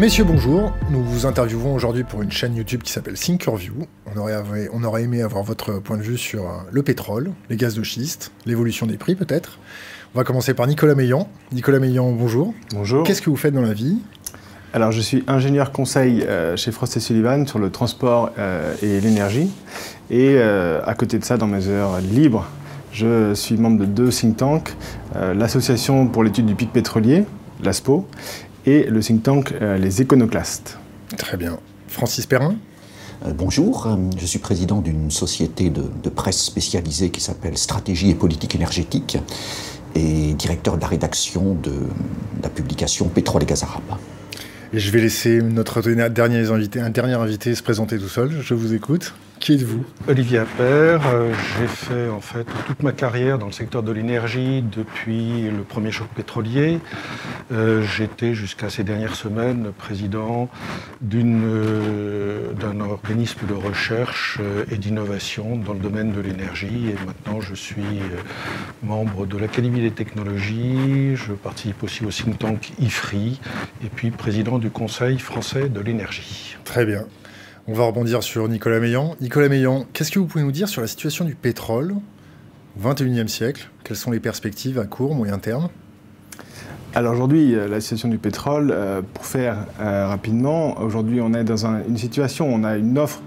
Messieurs, bonjour. Nous vous interviewons aujourd'hui pour une chaîne YouTube qui s'appelle Thinkerview. On aurait, on aurait aimé avoir votre point de vue sur euh, le pétrole, les gaz de schiste, l'évolution des prix peut-être. On va commencer par Nicolas Meillan. Nicolas Meillan, bonjour. Bonjour. Qu'est-ce que vous faites dans la vie? Alors, je suis ingénieur conseil euh, chez Frost et Sullivan sur le transport euh, et l'énergie. Et à côté de ça, dans mes heures libres, je suis membre de deux think tanks, l'Association pour l'étude du pic pétrolier, l'ASPO, et le think tank euh, Les Éconoclastes. Très bien. Francis Perrin euh, Bonjour, euh, je suis président d'une société de, presse spécialisée qui s'appelle Stratégie et politique énergétique et directeur de la rédaction de, la publication Pétrole et gaz arabes. Et je vais laisser notre dernier invité, un dernier invité se présenter tout seul. Je vous écoute. Qui êtes-vous? Olivier Appert. Euh, j'ai fait en fait toute ma carrière dans le secteur de l'énergie depuis le premier choc pétrolier. Euh, j'étais jusqu'à ces dernières semaines président euh, d'un organisme de recherche et d'innovation dans le domaine de l'énergie. Et maintenant, je suis membre de l'Académie des technologies. Je participe aussi au think tank IFRI et puis président du Conseil français de l'énergie. Très bien. On va rebondir sur Nicolas Meillan. Nicolas Meillan, qu'est-ce que vous pouvez nous dire sur la situation du pétrole au XXIe siècle? Quelles sont les perspectives à court, moyen terme? Alors aujourd'hui, euh, la situation du pétrole, euh, pour faire euh, rapidement, aujourd'hui on est dans une situation où on a une offre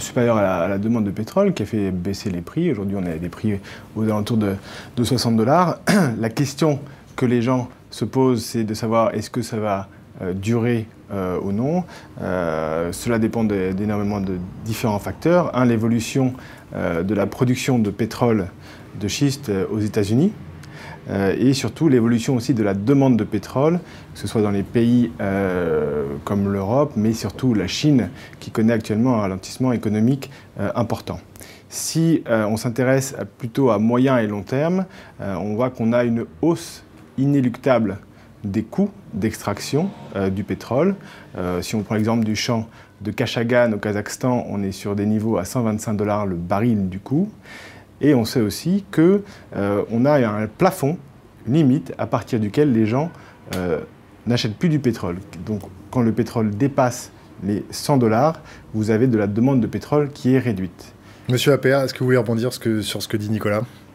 supérieure à la, demande de pétrole qui a fait baisser les prix. Aujourd'hui on a des prix aux alentours de, de 60 dollars. la question que les gens se posent, c'est de savoir est-ce que ça va durer euh, ou non. Euh, cela dépend d'énormément de, différents facteurs. Un, l'évolution euh, de la production de pétrole de schiste aux États-Unis. et surtout l'évolution aussi de la demande de pétrole, que ce soit dans les pays comme l'Europe, mais surtout la Chine, qui connaît actuellement un ralentissement économique important. Si on s'intéresse plutôt à moyen et long terme, on voit qu'on a une hausse inéluctable des coûts d'extraction euh, du pétrole. Euh, si on prend l'exemple du champ de Kashagan au Kazakhstan, on est sur des niveaux à 125 dollars le baril du coût. Et on sait aussi qu'on euh, a un plafond limite à partir duquel les gens n'achètent plus du pétrole. Donc quand le pétrole dépasse les 100 dollars, vous avez de la demande de pétrole qui est réduite. Monsieur APA, est-ce que vous voulez rebondir sur ce que dit Nicolas? euh,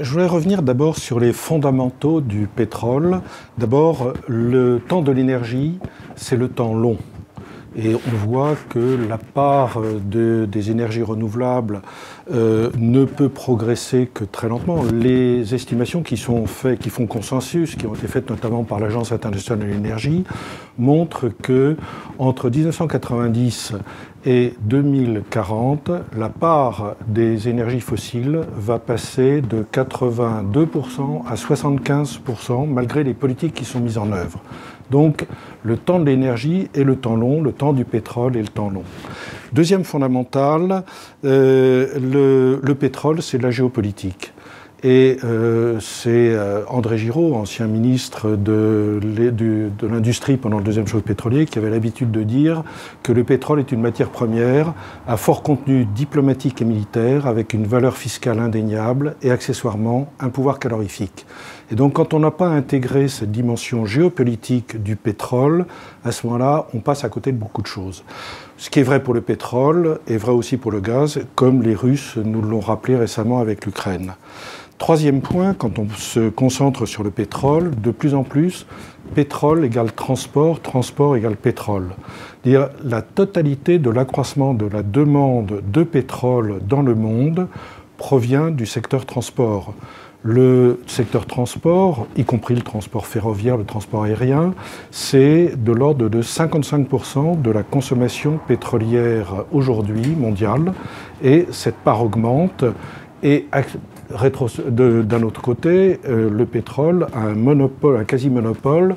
je voulais revenir d'abord sur les fondamentaux du pétrole. D'abord, le temps de l'énergie, c'est le temps long. Et on voit que la part des énergies renouvelables euh, ne peut progresser que très lentement. Les estimations qui sont faites, qui font consensus, qui ont été faites notamment par l'Agence internationale de l'énergie, montrent que entre 1990 et 2040, la part des énergies fossiles va passer de 82% à 75% malgré les politiques qui sont mises en œuvre. Donc le temps de l'énergie est le temps long, le temps du pétrole est le temps long. Deuxième fondamental, euh, le, pétrole, c'est la géopolitique. Et euh, c'est euh, André Giraud, ancien ministre de, l'industrie pendant le deuxième choc pétrolier, qui avait l'habitude de dire que le pétrole est une matière première à fort contenu diplomatique et militaire, avec une valeur fiscale indéniable et accessoirement un pouvoir calorifique. Et donc quand on n'a pas intégré cette dimension géopolitique du pétrole, à ce moment-là, on passe à côté de beaucoup de choses. Ce qui est vrai pour le pétrole est vrai aussi pour le gaz, comme les Russes nous l'ont rappelé récemment avec l'Ukraine. Troisième point, quand on se concentre sur le pétrole, de plus en plus, pétrole égale transport, transport égale pétrole. La totalité de l'accroissement de la demande de pétrole dans le monde provient du secteur transport. Le secteur transport, y compris le transport ferroviaire, le transport aérien, c'est de l'ordre de 55% de la consommation pétrolière aujourd'hui mondiale. Et cette part augmente. Et d'un autre côté, euh, le pétrole a un monopole, un quasi-monopole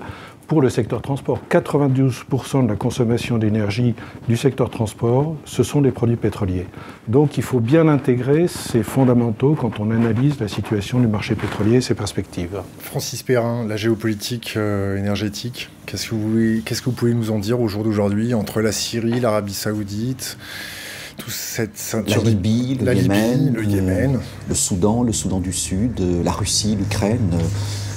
pour le secteur transport. 92% de la consommation d'énergie du secteur transport, ce sont des produits pétroliers. Donc il faut bien intégrer ces fondamentaux quand on analyse la situation du marché pétrolier et ses perspectives. Francis Perrin, la géopolitique euh, énergétique, qu'est-ce que, vous, qu'est-ce que vous pouvez nous en dire au jour d'aujourd'hui entre la Syrie, l'Arabie saoudite toute cette ceinture. La Libye, le, Yémen, le, Yémen. le Soudan, le Soudan du Sud, la Russie, l'Ukraine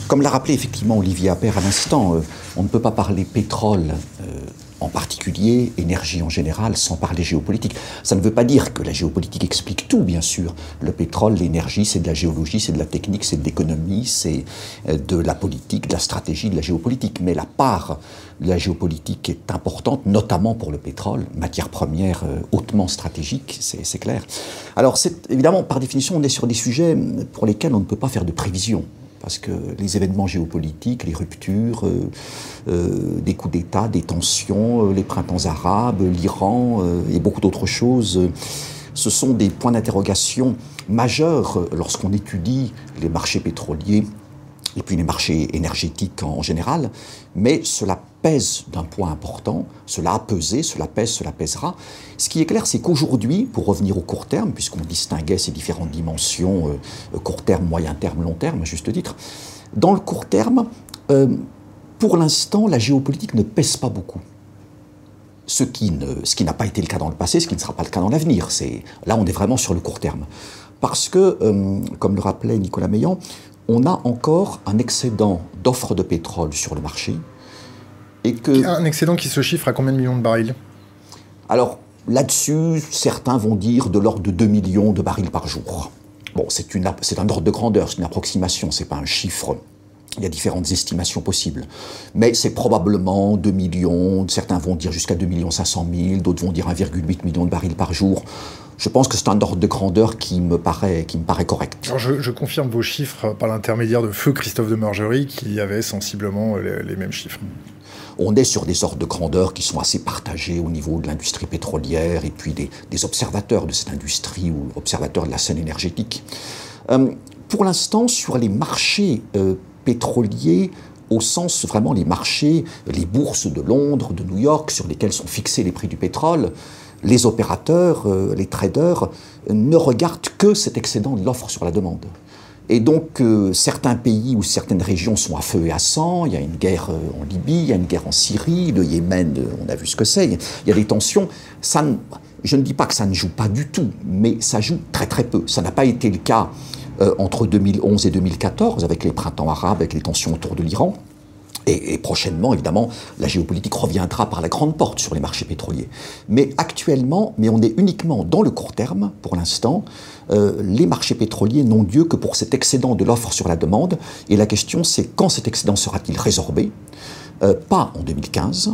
Comme l'a rappelé effectivement Olivier Appert à l'instant, euh, on ne peut pas parler pétrole euh, en particulier, énergie en général, sans parler géopolitique. Ça ne veut pas dire que la géopolitique explique tout, bien sûr. Le pétrole, l'énergie, c'est de la géologie, c'est de la technique, c'est de l'économie, c'est euh, de la politique, de la stratégie, de la géopolitique. Mais la part de la géopolitique est importante, notamment pour le pétrole, matière première hautement stratégique, c'est clair. Alors, évidemment, par définition, on est sur des sujets pour lesquels on ne peut pas faire de prévision parce que les événements géopolitiques, les ruptures, euh, euh, des coups d'État, des tensions, euh, les printemps arabes, l'Iran et beaucoup d'autres choses, ce sont des points d'interrogation majeurs lorsqu'on étudie les marchés pétroliers et puis les marchés énergétiques en général, mais cela pèse d'un point important, cela a pesé, cela pèse, cela pèsera. Ce qui est clair, c'est qu'aujourd'hui, pour revenir au court terme, puisqu'on distinguait ces différentes dimensions, euh, court terme, moyen terme, long terme, à juste titre, dans le court terme, euh, pour l'instant, la géopolitique ne pèse pas beaucoup. Ce qui, n'a pas été le cas dans le passé, ce qui ne sera pas le cas dans l'avenir. là, on est vraiment sur le court terme. Parce que, euh, comme le rappelait Nicolas Meillan, on a encore un excédent d'offres de pétrole sur le marché. Et que... Un excédent qui se chiffre à combien de millions de barils? Alors, là-dessus, certains vont dire de l'ordre de 2 millions de barils par jour. Bon, c'est un ordre de grandeur, c'est une approximation, c'est pas un chiffre. Il y a différentes estimations possibles. Mais c'est probablement 2 millions, certains vont dire jusqu'à 2 500 000, d'autres vont dire 1,8 million de barils par jour je pense que c'est un ordre de grandeur qui me paraît, qui me paraît correct. je, confirme vos chiffres par l'intermédiaire de Feu Christophe de Margerie, qui avait sensiblement les, mêmes chiffres. On est sur des ordres de grandeur qui sont assez partagés au niveau de l'industrie pétrolière et puis des, observateurs de cette industrie ou observateurs de la scène énergétique. Euh, pour l'instant, sur les marchés euh, pétroliers, au sens vraiment les marchés, les bourses de Londres, de New York, sur lesquels sont fixés les prix du pétrole, les opérateurs, euh, les traders, ne regardent que cet excédent de l'offre sur la demande. Et donc, euh, certains pays ou certaines régions sont à feu et à sang. Il y a une guerre euh, en Libye, il y a une guerre en Syrie, le Yémen, on a vu ce que c'est. Il y a des tensions. Je ne dis pas que ça ne joue pas du tout, mais ça joue très très peu. Ça n'a pas été le cas entre 2011 et 2014 avec les printemps arabes, avec les tensions autour de l'Iran. Et, prochainement, évidemment, la géopolitique reviendra par la grande porte sur les marchés pétroliers. Mais actuellement, mais on est uniquement dans le court terme, pour l'instant, euh, les marchés pétroliers n'ont lieu que pour cet excédent de l'offre sur la demande. Et la question, c'est quand cet excédent sera-t-il résorbé? Euh, Pas en 2015.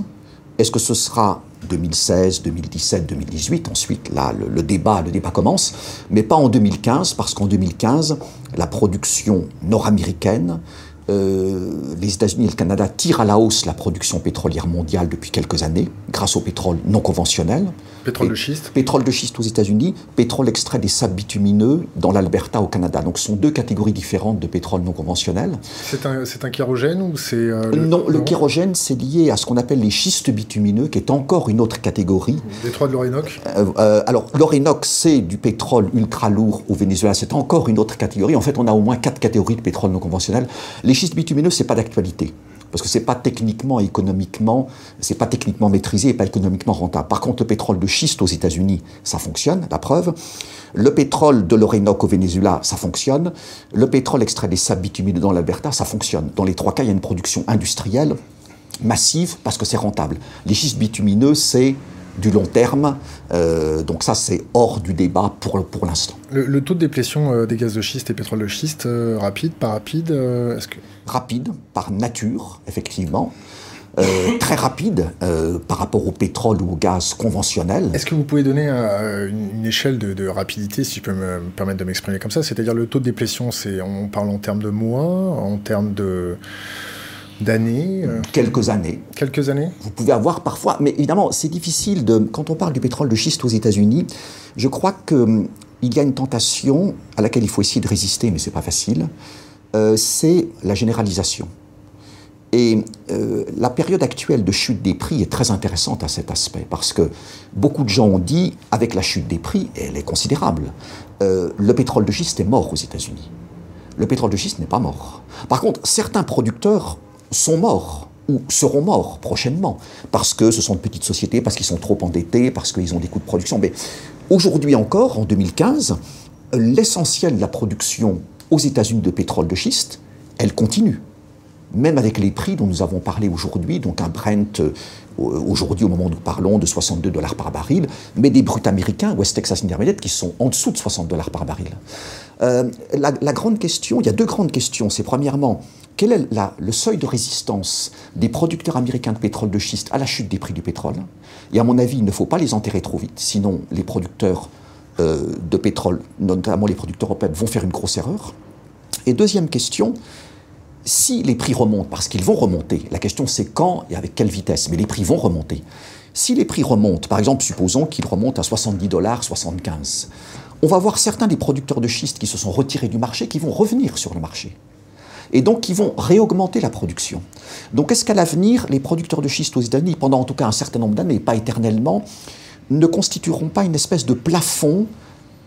Est-ce que ce sera 2016, 2017, 2018 Ensuite, là, le, débat, le débat commence. Mais pas en 2015, parce qu'en 2015, la production nord-américaine euh, les États-Unis et le Canada tirent à la hausse la production pétrolière mondiale depuis quelques années, grâce au pétrole non conventionnel. Pétrole de schiste Pétrole de schiste aux États-Unis, pétrole extrait des sables bitumineux dans l'Alberta au Canada. Donc ce sont deux catégories différentes de pétrole non conventionnel. C'est un, un, kérogène ou c'est... Euh, non, le kérogène, c'est lié à ce qu'on appelle les schistes bitumineux, qui est encore une autre catégorie. Détroit de l'Orénoque euh, Alors, l'Orénoque, c'est du pétrole ultra lourd au Venezuela. C'est encore une autre catégorie. En fait, on a au moins quatre catégories de pétrole non conventionnel. Les schistes bitumineux, c'est pas d'actualité parce que c'est pas techniquement, économiquement, c'est pas techniquement maîtrisé et pas économiquement rentable. Par contre, le pétrole de schiste aux États-Unis, ça fonctionne, la preuve. Le pétrole de l'Orénoque au Venezuela, ça fonctionne. Le pétrole extrait des sables bitumineux dans l'Alberta, ça fonctionne. Dans les trois cas, il y a une production industrielle massive parce que c'est rentable. Les schistes bitumineux, c'est du long terme. Euh, donc ça, c'est hors du débat pour, pour l'instant. Le, taux de déplétion euh, des gaz de schiste et pétrole de schiste, euh, rapide, pas rapide est-ce que... Rapide, par nature, effectivement. très rapide par rapport au pétrole ou au gaz conventionnel. Est-ce que vous pouvez donner une, échelle de, de, rapidité, si je peux me permettre de m'exprimer comme ça? C'est-à-dire le taux de déplétion, c'est, on parle en termes de mois, en termes de d'années euh, Quelques années. Quelques années Vous pouvez avoir parfois, mais évidemment, c'est difficile de. Quand on parle du pétrole de schiste aux États-Unis, je crois qu'il hum, y a une tentation à laquelle il faut essayer de résister, mais c'est pas facile. Euh, c'est la généralisation. Et euh, la période actuelle de chute des prix est très intéressante à cet aspect, parce que beaucoup de gens ont dit, avec la chute des prix, et elle est considérable, le pétrole de schiste est mort aux États-Unis. Le pétrole de schiste n'est pas mort. Par contre, certains producteurs sont morts ou seront morts prochainement, parce que ce sont de petites sociétés, parce qu'ils sont trop endettés, parce qu'ils ont des coûts de production. Mais aujourd'hui encore, en 2015, l'essentiel de la production aux États-Unis de pétrole de schiste, elle continue. même avec les prix dont nous avons parlé aujourd'hui, donc un Brent euh, aujourd'hui au moment où nous parlons de 62 dollars par baril, mais des bruts américains, West Texas Intermediate, qui sont en dessous de 60 dollars par baril. Euh, la, grande question, il y a deux grandes questions. C'est premièrement, quel est le seuil de résistance des producteurs américains de pétrole de schiste à la chute des prix du pétrole? Et à mon avis, il ne faut pas les enterrer trop vite, sinon les producteurs euh, de pétrole, notamment les producteurs européens, vont faire une grosse erreur. Et deuxième question, si les prix remontent, parce qu'ils vont remonter, la question c'est quand et avec quelle vitesse, mais les prix vont remonter. Si les prix remontent, par exemple, supposons qu'ils remontent à 70 dollars, 75, on va voir certains des producteurs de schiste qui se sont retirés du marché qui vont revenir sur le marché. Et donc qui vont réaugmenter la production. Donc est-ce qu'à l'avenir, les producteurs de schiste aux États-Unis, pendant en tout cas un certain nombre d'années, pas éternellement, ne constitueront pas une espèce de plafond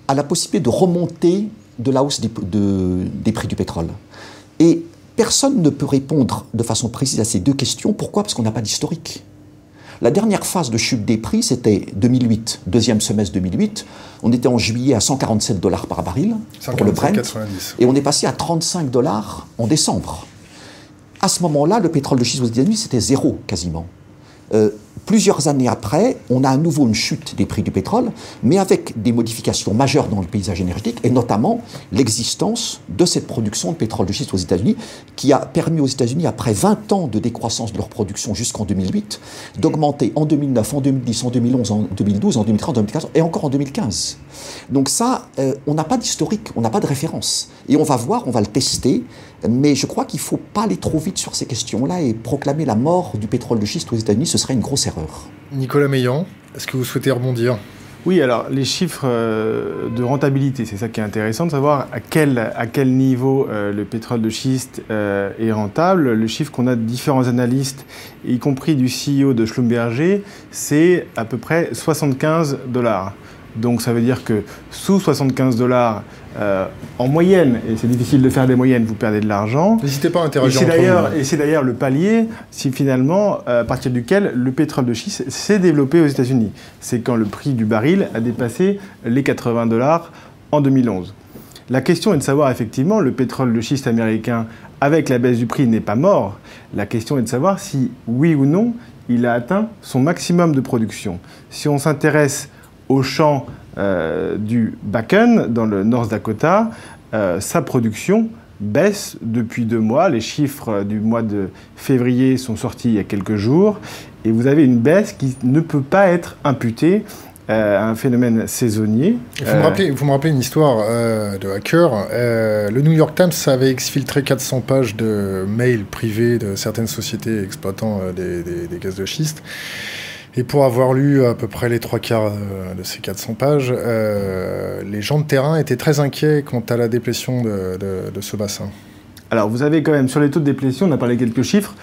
à la possibilité de remonter de la hausse des, des prix du pétrole? Et personne ne peut répondre de façon précise à ces deux questions. Pourquoi? Parce qu'on n'a pas d'historique. La dernière phase de chute des prix, c'était 2008, deuxième semestre 2008. On était en juillet à 147 dollars par baril pour le Brent. Et on est passé à 35 dollars en décembre. À ce moment-là, le pétrole de schiste aux États-Unis, c'était zéro quasiment. Euh, plusieurs années après, on a à nouveau une chute des prix du pétrole, mais avec des modifications majeures dans le paysage énergétique, et notamment l'existence de cette production de pétrole de schiste aux États-Unis, qui a permis aux États-Unis, après 20 ans de décroissance de leur production jusqu'en 2008, d'augmenter en 2009, en 2010, en 2011, en 2012, en 2013, en 2014 et encore en 2015. Donc ça, euh, on n'a pas d'historique, on n'a pas de référence. Et on va voir, on va le tester, mais je crois qu'il ne faut pas aller trop vite sur ces questions-là et proclamer la mort du pétrole de schiste aux États-Unis, ce serait une grosse erreur. Nicolas Meillan, est-ce que vous souhaitez rebondir? Oui, alors les chiffres euh, de rentabilité, c'est ça qui est intéressant de savoir à quel, à quel niveau euh, le pétrole de schiste euh, est rentable. Le chiffre qu'on a de différents analystes, y compris du CEO de Schlumberger, c'est à peu près 75 dollars. Donc ça veut dire que sous 75 dollars euh, en moyenne, et c'est difficile de faire des moyennes, vous perdez de l'argent. N'hésitez pas à interagir. Et c'est d'ailleurs le palier, si finalement, à partir duquel le pétrole de schiste s'est développé aux États-Unis. C'est quand le prix du baril a dépassé les 80 dollars en 2011. La question est de savoir effectivement, le pétrole de schiste américain, avec la baisse du prix, n'est pas mort. La question est de savoir si, oui ou non, il a atteint son maximum de production. Si on s'intéresse au champ euh, du Bakken, dans le North Dakota, euh, sa production baisse depuis deux mois. Les chiffres du mois de février sont sortis il y a quelques jours. Et vous avez une baisse qui ne peut pas être imputée euh, à un phénomène saisonnier. Il faut, me, rappeler, me rappeler une histoire de hacker. le New York Times avait exfiltré 400 pages de mails privés de certaines sociétés exploitant des, des, gaz de schiste. Et pour avoir lu à peu près les trois quarts euh, de ces 400 pages, euh, les gens de terrain étaient très inquiets quant à la déplétion de, ce bassin. Alors vous avez quand même, sur les taux de déplétion, on a parlé quelques chiffres,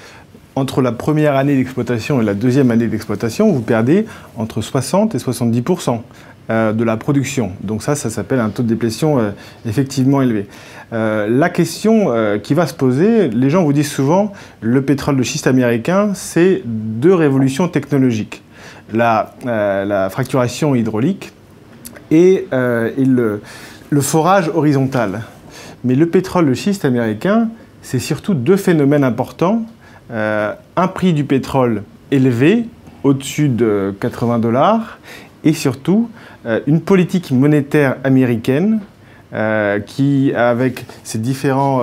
entre la première année d'exploitation et la deuxième année d'exploitation, vous perdez entre 60 et 70% euh, de la production. Donc ça, ça s'appelle un taux de déplétion effectivement élevé. La question qui va se poser, les gens vous disent souvent, le pétrole de schiste américain, c'est deux révolutions technologiques. Euh, la, fracturation hydraulique et, euh, le, forage horizontal. Mais le pétrole de schiste américain, c'est surtout deux phénomènes importants. Euh, un prix du pétrole élevé, au-dessus de 80 dollars, et surtout une politique monétaire américaine qui, avec ses différents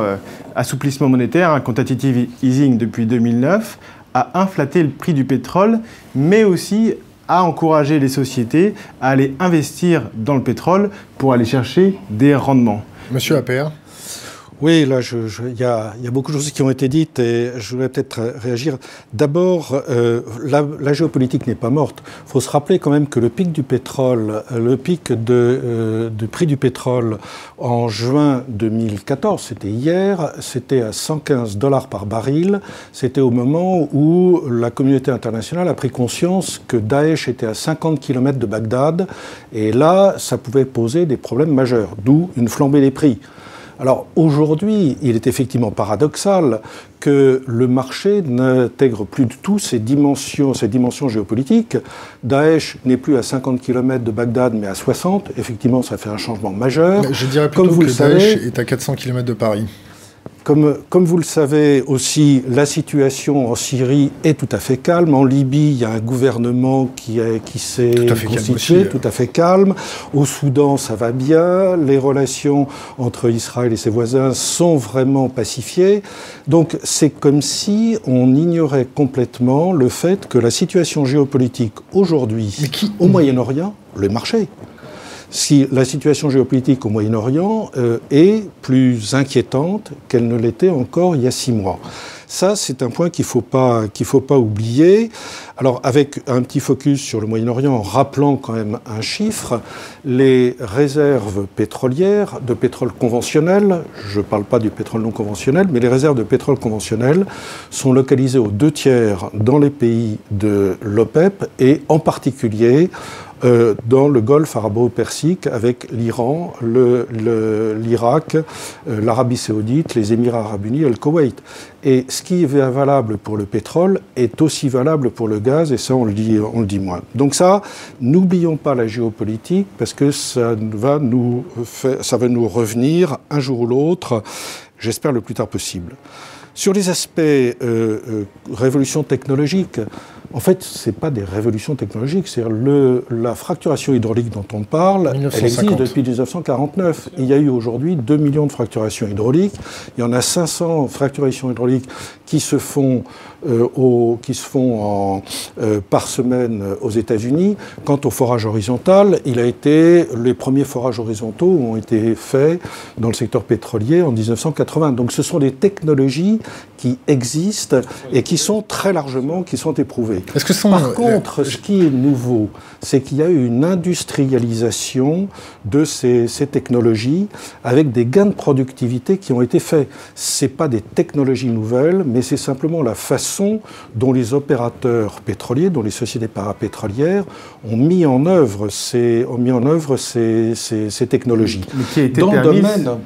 assouplissements monétaires, un quantitative easing depuis 2009, à inflater le prix du pétrole, mais aussi à encourager les sociétés à aller investir dans le pétrole pour aller chercher des rendements. Monsieur Appert oui, là, il y, a beaucoup de choses qui ont été dites et je voudrais peut-être réagir. D'abord, euh, la, géopolitique n'est pas morte. Il faut se rappeler quand même que le pic du pétrole, le pic de, euh, du prix du pétrole en juin 2014, c'était hier, c'était à 115 dollars par baril. C'était au moment où la communauté internationale a pris conscience que Daesh était à 50 km de Bagdad. Et là, ça pouvait poser des problèmes majeurs, d'où une flambée des prix. Alors aujourd'hui, il est effectivement paradoxal que le marché n'intègre plus du tout ces dimensions, ces dimensions géopolitiques. Daesh n'est plus à 50 km de Bagdad, mais à 60. Effectivement, ça fait un changement majeur. je dirais plutôt Comme vous que le Daesh est à 400 km de Paris. Comme, comme, vous le savez aussi, la situation en Syrie est tout à fait calme. En Libye, il y a un gouvernement qui, qui s'est constitué, tout à fait calme. Au Soudan, ça va bien. Les relations entre Israël et ses voisins sont vraiment pacifiées. Donc c'est comme si on ignorait complètement le fait que la situation géopolitique aujourd'hui au Moyen-Orient, le marché, si la situation géopolitique au Moyen-Orient euh, est plus inquiétante qu'elle ne l'était encore il y a six mois. Ça, c'est un point qu'il ne faut, pas, faut pas oublier. Alors, avec un petit focus sur le Moyen-Orient, en rappelant quand même un chiffre, les réserves pétrolières de pétrole conventionnel, je ne parle pas du pétrole non conventionnel, mais les réserves de pétrole conventionnel sont localisées aux deux tiers dans les pays de l'OPEP et en particulier euh, dans le golfe arabo-persique avec l'Iran, l'Irak, euh, l'Arabie saoudite, les Émirats arabes unis et le Koweït. Et ce qui est valable pour le pétrole est aussi valable pour le gaz, et ça on le dit, moins. Donc ça, n'oublions pas la géopolitique, parce que ça va nous, ça va nous revenir un jour ou l'autre, j'espère le plus tard possible. Sur les aspects euh révolution technologique, en fait, ce n'est pas des révolutions technologiques. C'est la fracturation hydraulique dont on parle, elle existe depuis 1949. Il y a eu aujourd'hui 2 millions de fracturations hydrauliques. Il y en a 500 fracturations hydrauliques qui se font, euh, au, qui se font en, euh, par semaine aux États-Unis. Quant au forage horizontal, il a été, les premiers forages horizontaux ont été faits dans le secteur pétrolier en 1980. Donc ce sont des technologies qui existent et qui sont très largement, qui sont éprouvées. Par contre, ce qui est nouveau, c'est qu'il y a eu une industrialisation de ces, technologies avec des gains de productivité qui ont été faits. Ce pas des technologies nouvelles, mais c'est simplement la façon dont les opérateurs pétroliers, dont les sociétés parapétrolières ont mis en œuvre ces, ont mis en œuvre ces, ces, technologies. Mais qui a été permis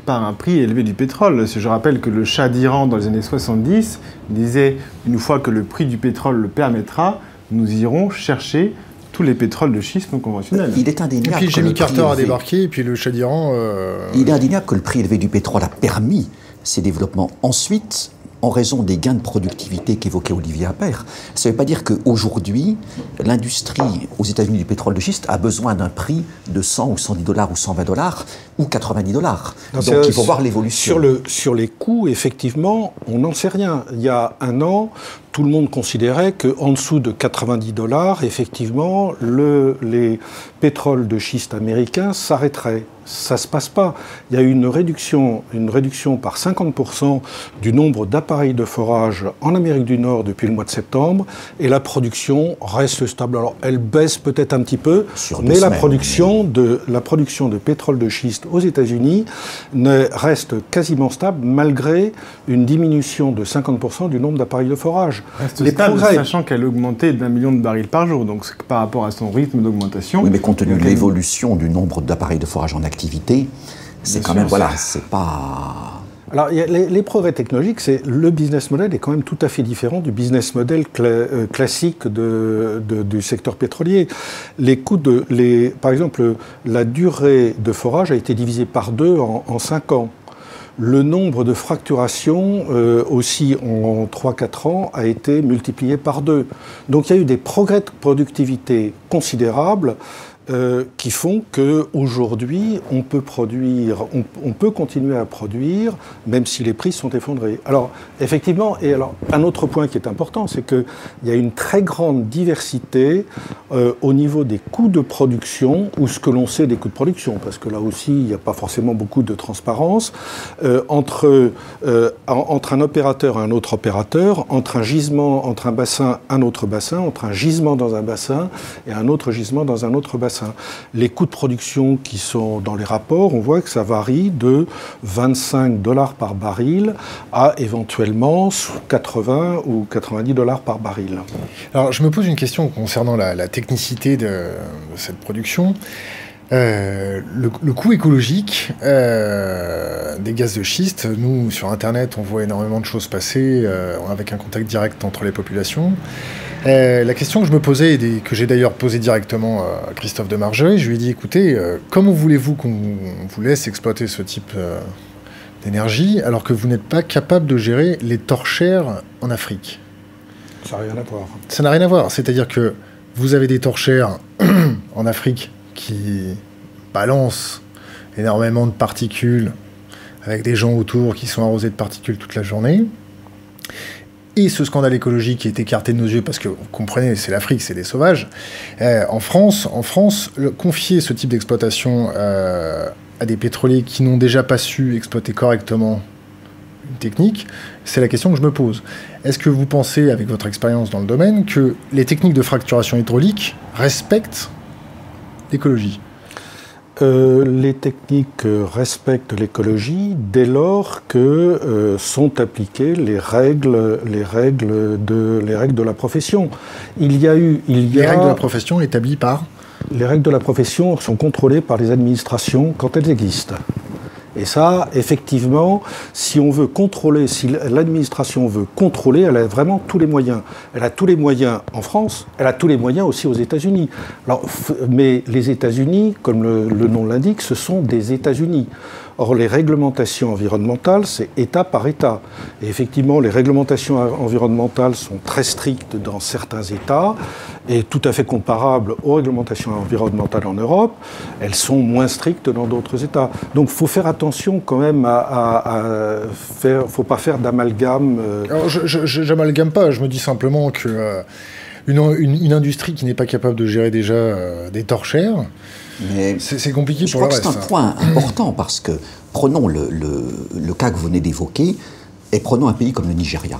par un prix élevé du pétrole. Je rappelle que le Shah d'Iran, dans les années 70, disait une fois que le prix du pétrole le permettra, nous irons chercher tous les pétroles de schiste non conventionnels. Il est indéniable. Et puis Jimmy Carter a débarqué, et puis le Shah d'Iran. Euh, Il est indéniable que le prix élevé du pétrole a permis ces développements. Ensuite, en raison des gains de productivité qu'évoquait Olivier Appert. Ça ne veut pas dire qu'aujourd'hui, l'industrie aux États-Unis du pétrole de schiste a besoin d'un prix de 100 ou 110 dollars ou 120 dollars ou 90 dollars. Donc il faut voir l'évolution. Sur, le, sur les coûts, effectivement, on n'en sait rien. Il y a un an, tout le monde considérait qu'en dessous de 90 dollars, effectivement, le, les pétroles de schiste américains s'arrêteraient ça ne se passe pas. Il y a eu une réduction, une réduction par 50% du nombre d'appareils de forage en Amérique du Nord depuis le mois de septembre, et la production reste stable. Alors, elle baisse peut-être un petit peu, mais la production, de, la production de pétrole de schiste aux États-Unis reste quasiment stable, malgré une diminution de 50% du nombre d'appareils de forage. Reste Les stable, sachant qu'elle augmentait d'un million de barils par jour, donc par rapport à son rythme d'augmentation. Oui, mais compte tenu de l'évolution du nombre d'appareils de forage en activité, c'est quand même, voilà, c'est pas... Alors, les, progrès technologiques, c'est le business model est quand même tout à fait différent du business model euh, classique de, du secteur pétrolier. Les coûts de, les, par exemple, la durée de forage a été divisée par deux en, en cinq ans. Le nombre de fracturations euh, aussi en 3-4 ans a été multiplié par deux. Donc il y a eu des progrès de productivité considérables euh, qui font qu'aujourd'hui, on peut produire, on, peut continuer à produire, même si les prix sont effondrés. Alors, effectivement, et alors, un autre point qui est important, c'est qu'il y a une très grande diversité euh, au niveau des coûts de production, ou ce que l'on sait des coûts de production, parce que là aussi, il n'y a pas forcément beaucoup de transparence, euh, entre, entre un opérateur et un autre opérateur, entre un gisement, entre un bassin, un autre bassin, entre un gisement dans un bassin et un autre gisement dans un autre bassin. Les coûts de production qui sont dans les rapports, on voit que ça varie de 25 dollars par baril à éventuellement 80 ou 90 dollars par baril. Alors je me pose une question concernant la, technicité de, cette production. Euh, le, coût écologique euh, des gaz de schiste, nous sur Internet on voit énormément de choses passer euh, avec un contact direct entre les populations. La question que je me posais, et que j'ai d'ailleurs posée directement à Christophe de je lui ai dit écoutez, comment voulez-vous qu'on vous laisse exploiter ce type d'énergie, alors que vous n'êtes pas capable de gérer les torchères en Afrique? Ça n'a rien à voir. Ça n'a rien à voir. C'est-à-dire que vous avez des torchères en Afrique qui balancent énormément de particules avec des gens autour qui sont arrosés de particules toute la journée. Et ce scandale écologique qui est écarté de nos yeux, parce que vous comprenez, c'est l'Afrique, c'est des sauvages. Euh, en France, en France confier ce type d'exploitation euh, à des pétroliers qui n'ont déjà pas su exploiter correctement une technique, c'est la question que je me pose. Est-ce que vous pensez, avec votre expérience dans le domaine, que les techniques de fracturation hydraulique respectent l'écologie euh, les techniques respectent l'écologie dès lors que euh, sont appliquées les règles, les règles de, les règles de la profession. Il y a eu, il y les règles de la profession établies par Les règles de la profession sont contrôlées par les administrations quand elles existent. Et ça, effectivement, si on veut contrôler, si l'administration veut contrôler, elle a vraiment tous les moyens. Elle a tous les moyens en France, elle a tous les moyens aussi aux États-Unis. Mais les États-Unis, comme le nom l'indique, ce sont des États-Unis. Or, les réglementations environnementales, c'est État par État. Et effectivement, les réglementations environnementales sont très strictes dans certains États et tout à fait comparables aux réglementations environnementales en Europe. Elles sont moins strictes dans d'autres États. Donc, il faut faire attention quand même à, faire. Il ne faut pas faire d'amalgame. Euh. Alors, je n'amalgame pas. Je me dis simplement que euh, une, industrie qui n'est pas capable de gérer déjà euh, des torchères mais c'est compliqué je crois que C'est un point important parce que prenons le, le, cas que vous venez d'évoquer et prenons un pays comme le Nigeria.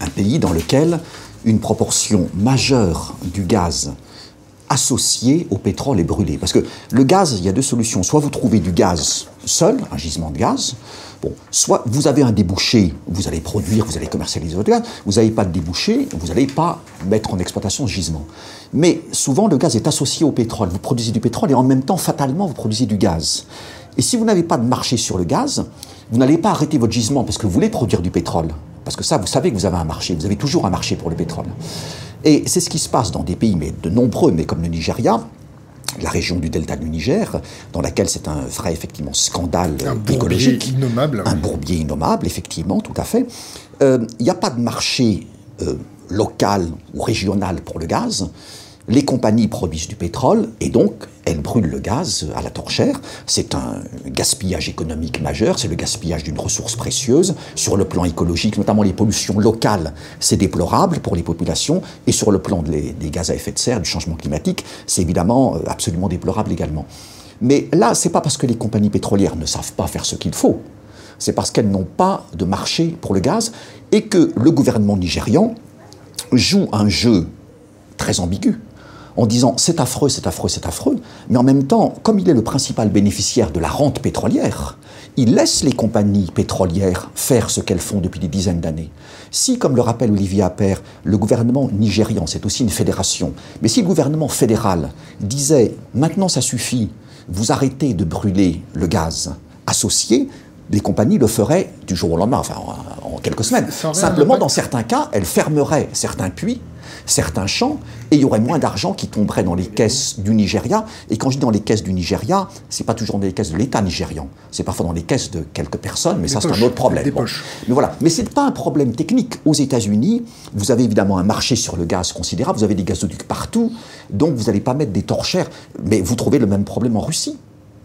Un pays dans lequel une proportion majeure du gaz associé au pétrole est brûlé. Parce que le gaz, il y a deux solutions. Soit vous trouvez du gaz seul, un gisement de gaz, Bon, soit vous avez un débouché, vous allez produire, vous allez commercialiser votre gaz, vous n'avez pas de débouché, vous n'allez pas mettre en exploitation ce gisement. Mais souvent, le gaz est associé au pétrole. Vous produisez du pétrole et en même temps, fatalement, vous produisez du gaz. Et si vous n'avez pas de marché sur le gaz, vous n'allez pas arrêter votre gisement parce que vous voulez produire du pétrole. Parce que ça, vous savez que vous avez un marché, vous avez toujours un marché pour le pétrole. Et c'est ce qui se passe dans des pays, mais de nombreux, mais comme le Nigeria, la région du delta du Niger, dans laquelle c'est un vrai effectivement scandale un écologique. Innommable. Un bourbier innommable, effectivement, tout à fait. Euh, il n'y a pas de marché euh, local ou régional pour le gaz les compagnies produisent du pétrole et donc elles brûlent le gaz à la torchère. C'est un gaspillage économique majeur, c'est le gaspillage d'une ressource précieuse. Sur le plan écologique, notamment les pollutions locales, c'est déplorable pour les populations. Et sur le plan des gaz à effet de serre, du changement climatique, c'est évidemment euh, absolument déplorable également. Mais là, c'est pas parce que les compagnies pétrolières ne savent pas faire ce qu'il faut, c'est parce qu'elles n'ont pas de marché pour le gaz et que le gouvernement nigérian joue un jeu très ambigu en disant c'est affreux, c'est affreux, c'est affreux, mais en même temps, comme il est le principal bénéficiaire de la rente pétrolière, il laisse les compagnies pétrolières faire ce qu'elles font depuis des dizaines d'années. Si, comme le rappelle Olivier Appert, le gouvernement nigérian, c'est aussi une fédération, mais si le gouvernement fédéral disait maintenant ça suffit, vous arrêtez de brûler le gaz associé, les compagnies le feraient du jour au lendemain, enfin en, quelques semaines. Simplement, dans certains cas, elles fermeraient certains puits certains champs, et il y aurait moins d'argent qui tomberait dans les caisses du Nigeria. Et quand je dis dans les caisses du Nigeria, c'est pas toujours dans les caisses de l'État nigérian, c'est parfois dans les caisses de quelques personnes, mais ça c'est un autre problème. Mais voilà, mais c'est pas un problème technique. Aux États-Unis, vous avez évidemment un marché sur le gaz considérable, vous avez des gazoducs partout, donc vous n'allez pas mettre des torchères, mais vous trouvez le même problème en Russie.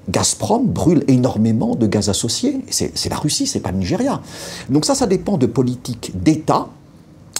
Gazprom brûle énormément de gaz associé. C'est la Russie, c'est pas le Nigeria. Donc ça, ça dépend de politique d'État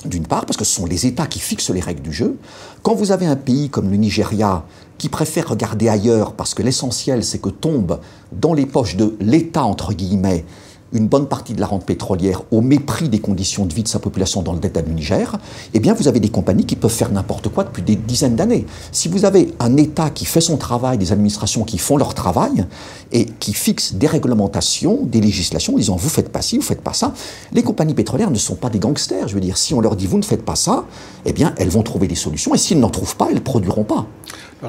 d'une part, parce que ce sont les États qui fixent les règles du jeu. Quand vous avez un pays comme le Nigeria qui préfère regarder ailleurs parce que l'essentiel c'est que tombe dans les poches de l'État, entre guillemets, une bonne partie de la rente pétrolière au mépris des conditions de vie de sa population dans le delta du Niger, eh bien vous avez des compagnies qui peuvent faire n'importe quoi depuis des dizaines d'années. Si vous avez un État qui fait son travail, des administrations qui font leur travail et qui fixent des réglementations, des législations, disant vous faites pas ci, vous faites pas ça, les compagnies pétrolières ne sont pas des gangsters. Je veux dire, si on leur dit vous ne faites pas ça, eh bien elles vont trouver des solutions et s'ils n'en trouvent pas, elles ne produiront pas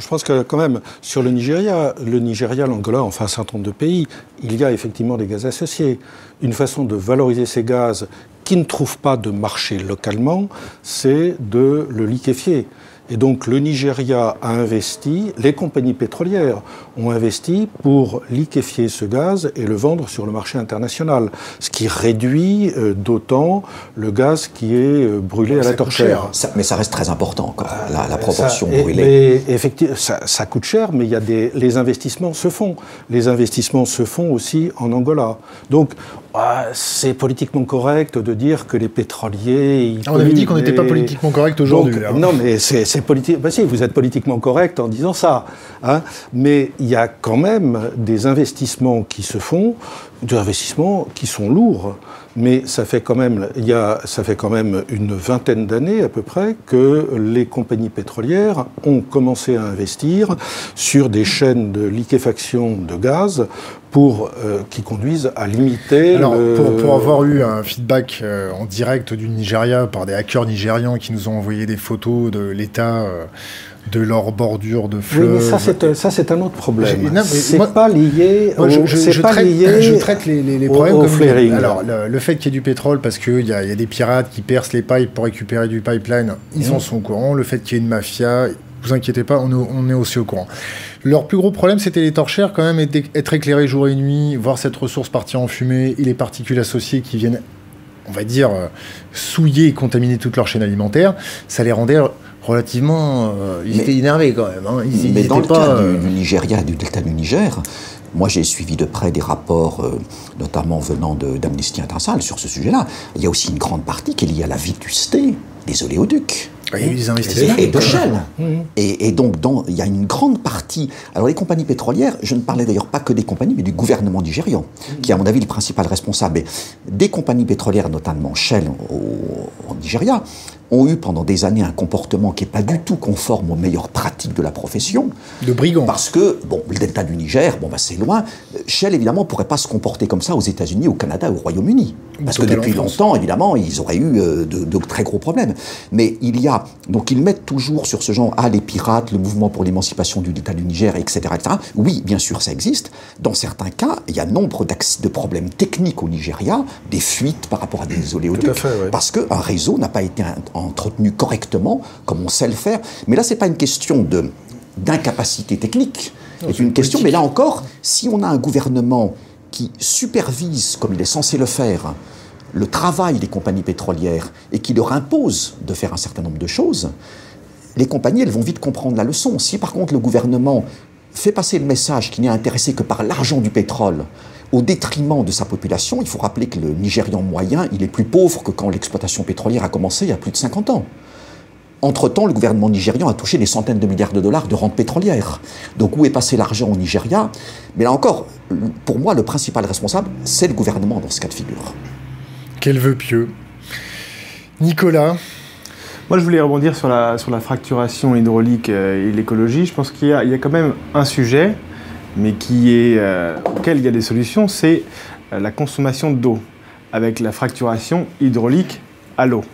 je pense que quand même, sur le Nigeria, le Nigeria, l'Angola, enfin un certain nombre de pays, il y a effectivement des gaz associés. Une façon de valoriser ces gaz qui ne trouvent pas de marché localement, c'est de le liquéfier. Et donc le Nigeria a investi, les compagnies pétrolières ont investi pour liquéfier ce gaz et le vendre sur le marché international, ce qui réduit euh, d'autant le gaz qui est euh, brûlé à la torchère. mais ça reste très important encore, la, proportion brûlée. effectivement, ça, coûte cher, mais il y a des, les investissements se font. Les investissements se font aussi en Angola. Donc ah, c'est politiquement correct de dire que les pétroliers. Ah, on avait dit qu'on n'était pas politiquement correct aujourd'hui. Non, mais c'est politique. Bah, si, vous êtes politiquement correct en disant ça. Hein. Mais il y a quand même des investissements qui se font, des investissements qui sont lourds. Mais ça fait quand même, il y a, ça fait quand même une vingtaine d'années à peu près que les compagnies pétrolières ont commencé à investir sur des chaînes de liquéfaction de gaz pour, euh, qui conduisent à limiter. Alors, pour, avoir eu un feedback euh, en direct du Nigeria par des hackers nigérians qui nous ont envoyé des photos de l'état. Euh, de leur bordure de fleuve. Oui, mais ça, c'est un autre problème. C'est pas lié. Au, je, pas traite, lié je, traite, les, les, problèmes au, flaring. Alors, le, fait qu'il y ait du pétrole, parce qu'il y, y, a des pirates qui percent les pipes pour récupérer du pipeline, ils en mmh. sont au courant. Le fait qu'il y ait une mafia, vous inquiétez pas, on est, on est aussi au courant. Leur plus gros problème, c'était les torchères, quand même, être éclairés jour et nuit, voir cette ressource partir en fumée et les particules associées qui viennent, on va dire, euh, souiller et contaminer toute leur chaîne alimentaire. Ça les rendait relativement. Euh, ils étaient énervés quand même. Hein. mais dans le cas du, du, Nigeria, du delta du Niger, moi j'ai suivi de près des rapports, euh, notamment venant d'Amnesty International sur ce sujet-là. Il y a aussi une grande partie qui est liée à la vétusté des oléoducs. Il y a eu des investissements. Et de Shell. Mmh. Et, donc, il y a une grande partie. Alors, les compagnies pétrolières, je ne parlais d'ailleurs pas que des compagnies, mais du gouvernement nigérian, mmh. qui est, à mon avis, le principal responsable. des compagnies pétrolières, notamment Shell au, au Nigeria, ont eu pendant des années un comportement qui n'est pas du tout conforme aux meilleures pratiques de la profession. De brigands. Parce que, bon, le delta du Niger, bon, bah, c'est loin. Shell, évidemment, ne pourrait pas se comporter comme ça aux États-Unis, au Canada, au Royaume-Uni. Parce que depuis longtemps, évidemment, ils auraient eu euh, de, très gros problèmes. Mais il y a. Donc, ils mettent toujours sur ce genre, ah, les pirates, le mouvement pour l'émancipation du delta du Niger, etc., etc. Oui, bien sûr, ça existe. Dans certains cas, il y a nombre de problèmes techniques au Nigeria, des fuites par rapport à des oléoducs. Parce qu'un réseau n'a pas été entretenu correctement, comme on sait le faire. Mais là, ce n'est pas une question d'incapacité technique. C'est une question, mais là encore, si on a un gouvernement qui supervise, comme il est censé le faire, le travail des compagnies pétrolières et qui leur impose de faire un certain nombre de choses, les compagnies, elles vont vite comprendre la leçon. Si par contre le gouvernement fait passer le message qu'il n'est intéressé que par l'argent du pétrole au détriment de sa population, il faut rappeler que le Nigérian moyen, il est plus pauvre que quand l'exploitation pétrolière a commencé il y a plus de 50 ans. Entre-temps, le gouvernement nigérian a touché des centaines de milliards de dollars de rentes pétrolières. Donc où est passé l'argent au Nigeria? Mais là encore, pour moi, le principal responsable, c'est le gouvernement dans ce cas de figure. Quel vœu pieux. Nicolas moi, je voulais rebondir sur la, sur la fracturation hydraulique euh, et l'écologie. Je pense qu'il y, y, a quand même un sujet mais qui est, euh, auquel il y a des solutions, c'est euh, la consommation d'eau, avec la fracturation hydraulique à l'eau.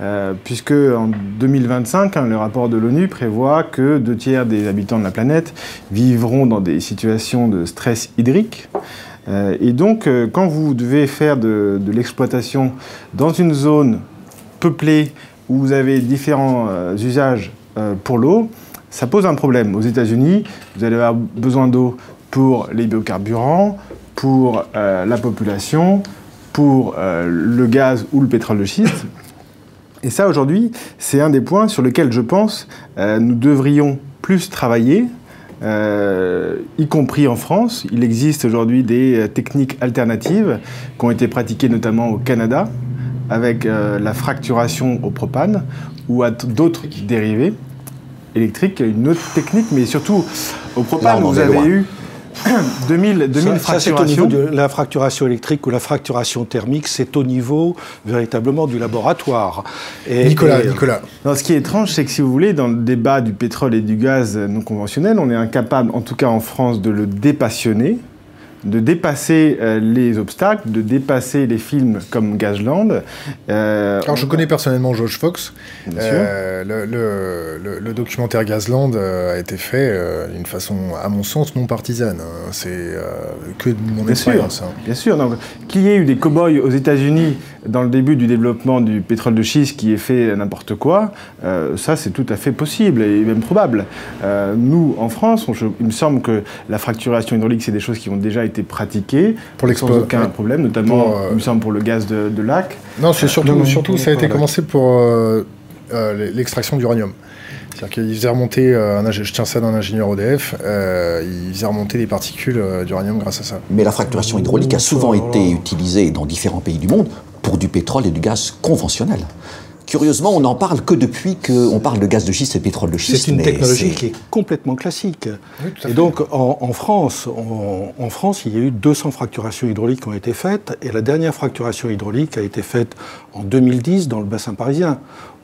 Euh, puisque en 2025, hein, le rapport de l'ONU prévoit que deux tiers des habitants de la planète vivront dans des situations de stress hydrique. et donc, quand vous devez faire de, de l'exploitation dans une zone peuplée où vous avez différents usages pour l'eau, ça pose un problème. Aux États-Unis, vous allez avoir besoin d'eau pour les biocarburants, pour euh, la population, pour euh, le gaz ou le pétrole de schiste. Et ça, aujourd'hui, c'est un des points sur lesquels je pense euh, nous devrions plus travailler, y compris en France. Il existe aujourd'hui des techniques alternatives qui ont été pratiquées notamment au Canada, avec la fracturation au propane ou à d'autres dérivés électrique, une autre technique, mais surtout au propane, vous avez eu 2000, 2000 fracturations. au niveau de la fracturation électrique ou la fracturation thermique, c'est au niveau véritablement du laboratoire. Nicolas, Nicolas. ce qui est étrange, c'est que si vous voulez, dans le débat du pétrole et du gaz non conventionnel, on est incapable, en tout cas en France, de le dépassionner. De dépasser euh, les obstacles, de dépasser les films comme Gazland. Euh, Alors je connais personnellement George Fox. Euh, le, le, documentaire Gazland a été fait d'une façon, à mon sens, non partisane. Hein. C'est que de mon expérience. Hein. Bien sûr. Qu'il y ait eu des cow-boys aux États-Unis dans le début du développement du pétrole de schiste qui ait fait n'importe quoi, ça c'est tout à fait possible et même probable. nous, en France, il me semble que la fracturation hydraulique, c'est des choses qui ont déjà été pratiquées pour sans aucun problème, notamment, euh, il me semble, pour le gaz de, lac. Non, c'est surtout, surtout ça a été commencé pour euh, euh, l'extraction d'uranium. C'est-à-dire qu'ils faisaient remonter, un, je tiens ça d'un ingénieur EDF, ils faisaient remonter les particules d'uranium grâce à ça. Mais la fracturation hydraulique a souvent été utilisée dans différents pays du monde pour du pétrole et du gaz conventionnel. Curieusement, on n'en parle que depuis qu'on parle de gaz de schiste et pétrole de schiste. C'est une technologie qui est complètement classique. et donc, en, France, en, France, il y a eu 200 fracturations hydrauliques qui ont été faites, et la dernière fracturation hydraulique a été faite en 2010 dans le bassin parisien.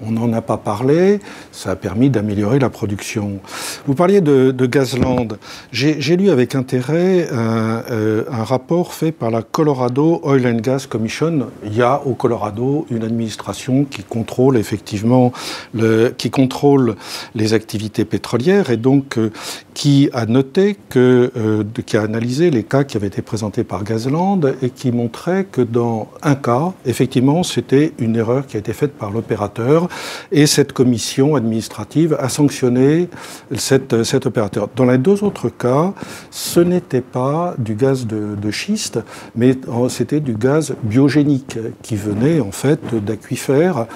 On n'en a pas parlé, ça a permis d'améliorer la production. Vous parliez de, Gazland. J'ai lu avec intérêt euh, un rapport fait par la Colorado Oil and Gas Commission. Il y a au Colorado une administration qui contrôle effectivement, qui contrôle les activités pétrolières et donc euh, qui a noté que, euh, qui a analysé les cas qui avaient été présentés par Gazland et qui montrait que dans un cas, effectivement, c'était une erreur qui a été faite par l'opérateur et cette commission administrative a sanctionné cet, cet opérateur. Dans les deux autres cas, ce n'était pas du gaz de, schiste, mais c'était du gaz biogénique qui venait en fait d'aquifères.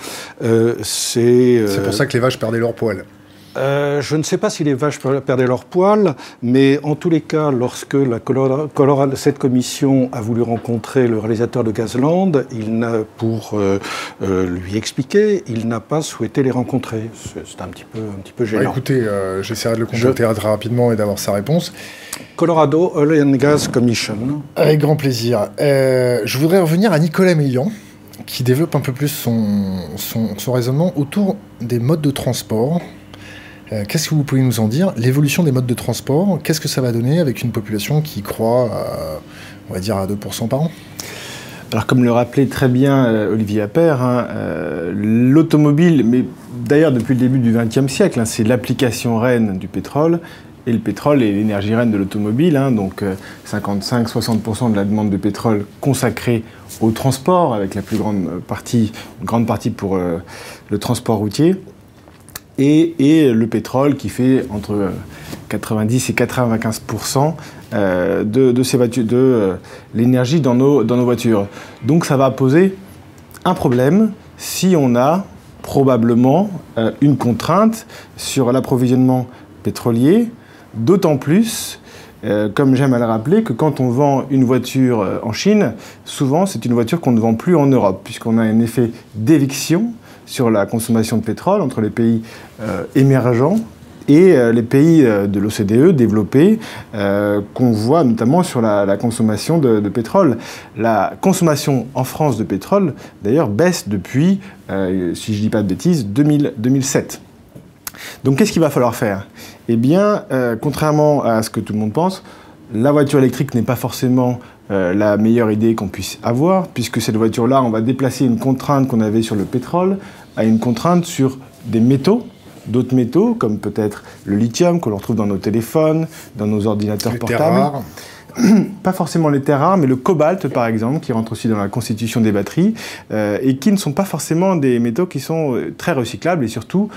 Euh, c'est pour euh, ça que les vaches perdaient leur poil. Euh, je ne sais pas si les vaches perdaient leur poil, mais en tous les cas, lorsque la cette commission a voulu rencontrer le réalisateur de Gazland, il n'a, pour euh, euh, lui expliquer, il n'a pas souhaité les rencontrer. C'est un petit peu, un petit peu gênant. Bah, écoutez, j'essaierai de le contacter très rapidement et d'avoir sa réponse. Colorado Oil and Gas Commission. Avec grand plaisir. je voudrais revenir à Nicolas Meillan qui développe un peu plus son, son raisonnement autour des modes de transport qu'est-ce que vous pouvez nous en dire? L'évolution des modes de transport, qu'est-ce que ça va donner avec une population qui croît, à, on va dire, à 2% par an? Alors comme le rappelait très bien euh, Olivier Appert, hein, euh, l'automobile, mais d'ailleurs depuis le début du XXe siècle, hein, c'est l'application reine du pétrole, et le pétrole est l'énergie reine de l'automobile, hein, donc 55-60% de la demande de pétrole consacrée au transport, avec la plus grande partie, une grande partie pour le transport routier et, le pétrole qui fait entre 90 et 95 euh, de, de euh, l'énergie dans nos, voitures. Donc ça va poser un problème si on a probablement euh, une contrainte sur l'approvisionnement pétrolier, d'autant plus comme j'aime à le rappeler, que quand on vend une voiture en Chine, souvent c'est une voiture qu'on ne vend plus en Europe, puisqu'on a un effet d'éviction sur la consommation de pétrole entre les pays euh, émergents et euh, les pays euh, de l'OCDE développés, qu'on voit notamment sur la, consommation de, pétrole. La consommation en France de pétrole, d'ailleurs, baisse depuis, si je ne dis pas de bêtises, 2007. Donc qu'est-ce qu'il va falloir faire? Eh bien, contrairement à ce que tout le monde pense, la voiture électrique n'est pas forcément la meilleure idée qu'on puisse avoir, puisque cette voiture-là, on va déplacer une contrainte qu'on avait sur le pétrole à une contrainte sur des métaux, d'autres métaux, comme peut-être le lithium que l'on retrouve dans nos téléphones, dans nos ordinateurs portables. pas forcément les terres rares, mais le cobalt, par exemple, qui rentre aussi dans la constitution des batteries, euh, et qui ne sont pas forcément des métaux qui sont euh, très recyclables et surtout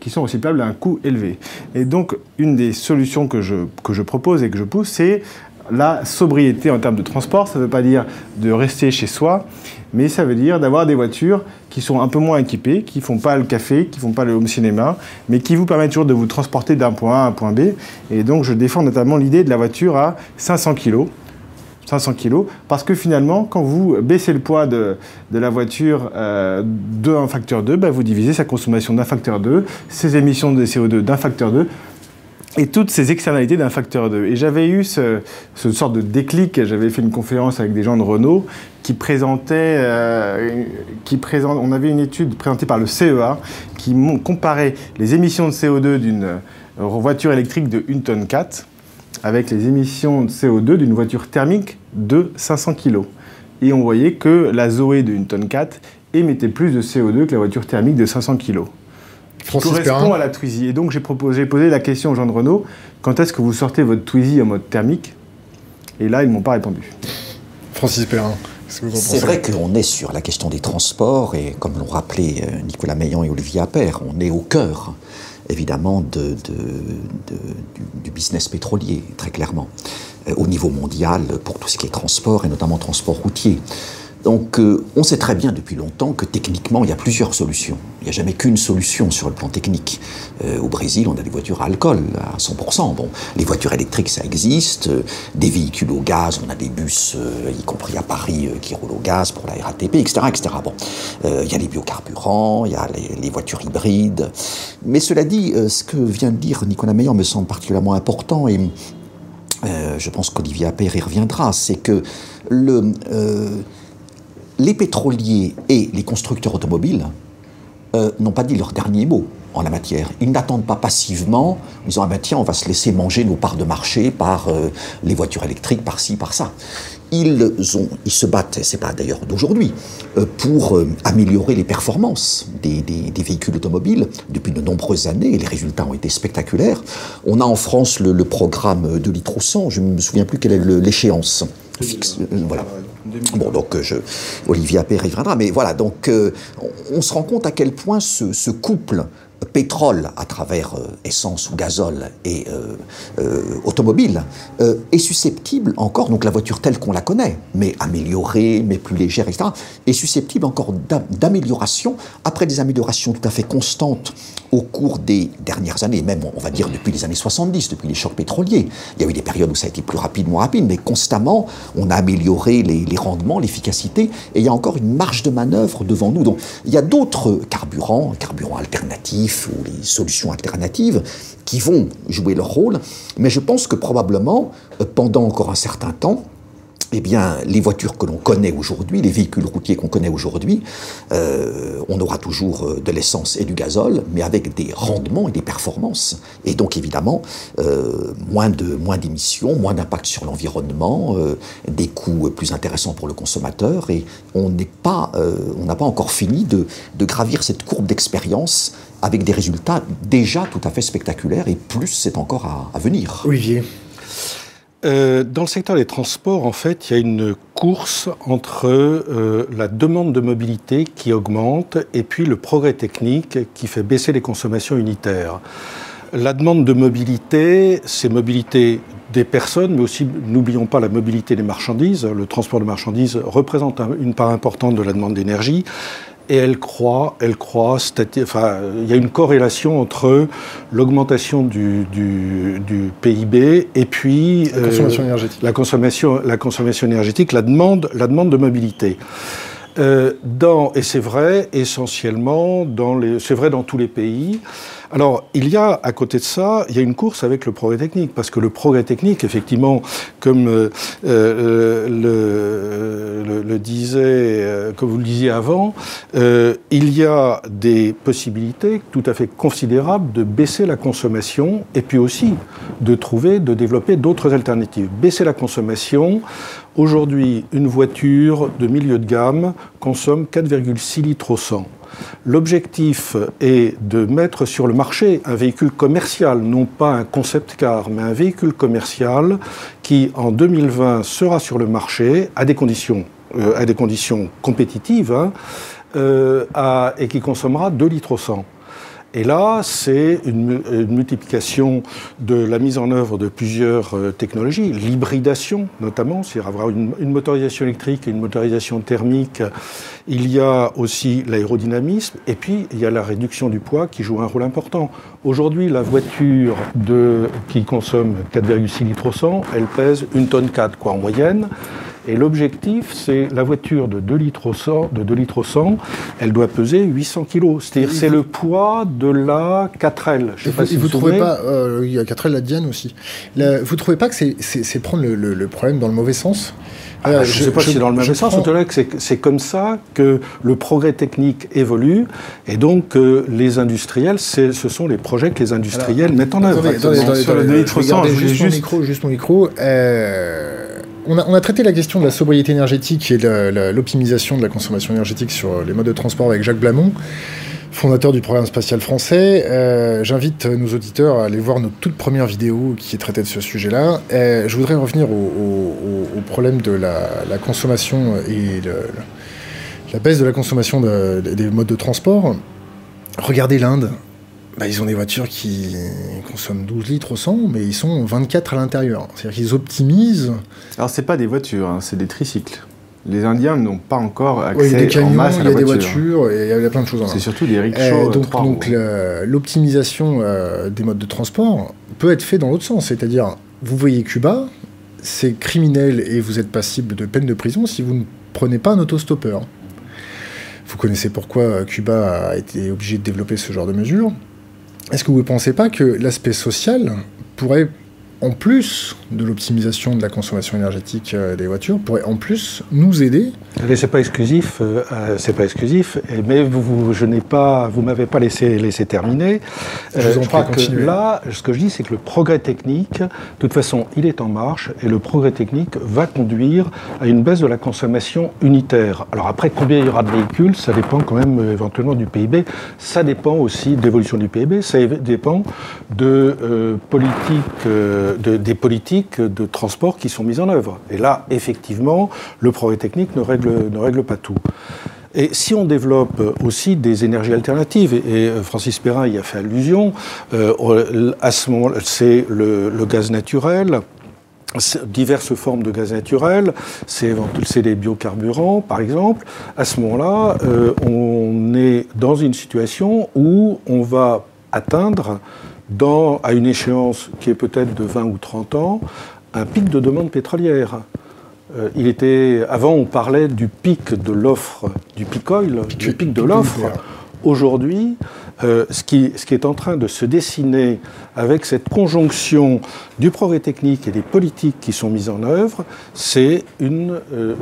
qui sont recyclables à un coût élevé. Et donc, une des solutions que je, que je propose et que je pousse, c'est la sobriété en termes de transport, ça ne veut pas dire de rester chez soi, mais ça veut dire d'avoir des voitures qui sont un peu moins équipées, qui ne font pas le café, qui ne font pas le home cinéma, mais qui vous permettent toujours de vous transporter d'un point A à un point B. Et donc je défends notamment l'idée de la voiture à 500 kg. 500 kg, parce que finalement, quand vous baissez le poids de, la voiture euh, d'un facteur 2, bah, vous divisez sa consommation d'un facteur 2, ses émissions de CO2 d'un facteur 2, et toutes ces externalités d'un facteur 2. Et j'avais eu ce, ce, sorte de déclic, j'avais fait une conférence avec des gens de Renault qui présentaient, euh, on avait une étude présentée par le CEA qui comparait les émissions de CO2 d'une voiture électrique de 1 tonne 4 avec les émissions de CO2 d'une voiture thermique de 500 kg. Et on voyait que la Zoé d'une tonne 4 émettait plus de CO2 que la voiture thermique de 500 kg. Francis correspond Perrin. à la Twizy. Et donc j'ai proposé, posé la question aux gens de Renault, quand est-ce que vous sortez votre Twizy en mode thermique? Et là, ils ne m'ont pas répondu. Francis Perrin. C'est vrai qu'on est sur la question des transports et comme l'ont rappelé euh, Nicolas Meillan et Olivier Appert, on est au cœur évidemment de, de- de- du, du business pétrolier, très clairement, euh, au niveau mondial pour tout ce qui est transport et notamment transport routier. Donc euh, on sait très bien depuis longtemps que techniquement il y a plusieurs solutions. Il n'y a jamais qu'une solution sur le plan technique. Euh, au Brésil on a des voitures à alcool à 100%. Bon, les voitures électriques ça existe. Euh, des véhicules au gaz, on a des bus, y compris à Paris, qui roulent au gaz pour la RATP, etc. etc. Bon, il y a les biocarburants, il y a les, voitures hybrides. Mais cela dit, ce que vient de dire Nicolas Meillan me semble particulièrement important et je pense qu'Olivier Appert y reviendra, c'est que le, les pétroliers et les constructeurs automobiles euh, n'ont pas dit leur dernier mot en la matière. Ils n'attendent pas passivement, en disant ah ben tiens, on va se laisser manger nos parts de marché par euh, les voitures électriques, par ci, par ça. Ils, ont, ils se battent, et c'est pas d'ailleurs d'aujourd'hui, euh, pour euh, améliorer les performances des, des- des véhicules automobiles depuis de nombreuses années, et les résultats ont été spectaculaires. On a en France le, le programme de litre au 100, je ne me souviens plus quelle est l'échéance. Fixe, voilà. Bon, donc euh, je, Olivier y reviendra, mais voilà, donc euh, on, se rend compte à quel point ce, couple pétrole à travers euh, essence ou gazole et automobile est susceptible encore, donc la voiture telle qu'on la connaît, mais améliorée, mais plus légère, etc., est susceptible encore d'am- d'amélioration après des améliorations tout à fait constantes au cours des dernières années, même on va dire depuis les années 70, depuis les chocs pétroliers. Il y a eu des périodes où ça a été plus rapide, moins rapide, mais constamment on a amélioré les, les rendements, l'efficacité, et il y a encore une marge de manœuvre devant nous. Donc il y a d'autres carburants, carburants alternatifs ou les solutions alternatives qui vont jouer leur rôle, mais je pense que probablement euh, pendant encore un certain temps, eh bien, les voitures que l'on connaît aujourd'hui, les véhicules routiers qu'on connaît aujourd'hui, euh, on aura toujours euh, de l'essence et du gazole, mais avec des rendements et des performances. Et donc, évidemment, euh, moins de moins d'émissions, moins d'impact sur l'environnement, euh, des coûts plus intéressants pour le consommateur. Et on n'est pas, euh, on n'a pas encore fini de, de gravir cette courbe d'expérience avec des résultats déjà tout à fait spectaculaires. Et plus, c'est encore à, à venir. Olivier. Euh, dans le secteur des transports, en fait, il y a une course entre euh, la demande de mobilité qui augmente et puis le progrès technique qui fait baisser les consommations unitaires. La demande de mobilité, c'est mobilité des personnes, mais aussi, n'oublions pas la mobilité des marchandises. Le transport de marchandises représente un- une part importante de la demande d'énergie. Et elle croît, elle croît, enfin, il y a une corrélation entre l'augmentation du, du- du PIB et puis La consommation énergétique. la consommation, la consommation énergétique, la demande, la demande de mobilité. Euh, dans, et c'est vrai essentiellement dans les, c'est vrai dans tous les pays. Alors, il y a, à côté de ça, il y a une course avec le progrès technique, parce que le progrès technique, effectivement, comme euh, euh, le, disait, euh, comme vous le disiez avant, il y a des possibilités tout à fait considérables de baisser la consommation, et puis aussi de trouver, de développer d'autres alternatives. Baisser la consommation, Aujourd'hui, une voiture de milieu de gamme consomme 4,6 litres au 100. L'objectif est de mettre sur le marché un véhicule commercial, non pas un concept car, mais un véhicule commercial qui, en 2020, sera sur le marché à des conditions, euh, à des conditions compétitives hein, euh, et qui consommera 2 litres au 100. Et là, c'est une, mu- une multiplication de la mise en œuvre de plusieurs euh, technologies, l'hybridation notamment, c'est-à-dire avoir une, une motorisation électrique et une motorisation thermique. Il y a aussi l'aérodynamisme et puis il y a la réduction du poids qui joue un rôle important. Aujourd'hui, la voiture de, qui consomme 4,6 litres au 100, elle pèse une tonne 4 quoi, en moyenne. Et l'objectif, c'est la voiture de 2 litres au 100, de 2 litres au 100, elle doit peser 800 kg. C'est-à-dire c'est vous- le poids de la 4L. Je sais Et pas vous, si vous vous vous trouvez pas, euh, il y a 4 L la Diane aussi, La- vous trouvez pas que c'est- c'est c'est prendre le, le- le problème dans le mauvais sens? Ah, je ne sais pas si c'est dans le même sens, prends... que c'est comme ça que le progrès technique évolue, et donc euh, les industriels, ce sont les projets que les industriels mettent en œuvre. Attendez, attendez, sur le juste, mon micro, juste mon micro. Euh, on, a, traité la question de la sobriété énergétique et l'optimisation de la consommation énergétique sur les modes de transport avec Jacques Blamont fondateur du programme spatial français. Euh, J'invite nos auditeurs à aller voir notre toute première vidéo qui traitait de ce sujet-là. Euh, je voudrais revenir au, problème de la, consommation et la baisse de la consommation de, des modes de transport. Regardez l'Inde. Bah, ils ont des voitures qui consomment 12 litres au 100, mais ils sont 24 à l'intérieur. C'est-à-dire qu'ils optimisent. Alors, c'est pas des voitures, hein, c'est des tricycles les Indiens n'ont pas encore accès ouais, il y a des camions, en masse à la il y a des voitures, et il y a plein de choses. C'est surtout des rickshaws. Euh, donc, donc l'optimisation euh, des modes de transport peut être fait dans l'autre sens, c'est-à-dire vous voyez Cuba, c'est criminel et vous êtes passible de peine de prison si vous ne prenez pas un autostoppeur. Vous connaissez pourquoi Cuba a été obligé de développer ce genre de mesures. Est-ce que vous ne pensez pas que l'aspect social pourrait en plus de l'optimisation de la consommation énergétique euh, des voitures, pourrait en plus nous aider. Mais c'est pas exclusif, euh, euh, c'est pas exclusif. Mais vous, vous je n'ai pas, vous m'avez pas laissé laisser terminer. Je, vous en crois que là, ce que je dis, c'est que le progrès technique, de toute façon, il est en marche et le progrès technique va conduire à une baisse de la consommation unitaire. Alors après, combien il y aura de véhicules, ça dépend quand même éventuellement du PIB. Ça dépend aussi de l'évolution du PIB. Ça dépend de euh, politiques, de, des politiques de transport qui sont mises en œuvre. Et là, effectivement, le progrès technique ne règle, ne règle pas tout. Et si on développe aussi des énergies alternatives, et, euh, Francis Perrin y a fait allusion, euh, à ce moment c'est le, gaz naturel, diverses formes de gaz naturel, c'est des biocarburants par exemple, à ce moment-là, euh, on est dans une situation où on va atteindre dans, à une échéance qui est peut-être de 20 ou 30 ans, un pic de demande pétrolière. Euh, il était, avant, on parlait du pic de l'offre, du pic oil, du pic de l'offre. Aujourd'hui, euh, ce, qui, ce, qui, est en train de se dessiner avec cette conjonction du progrès technique et des politiques qui sont mises en œuvre, c'est euh,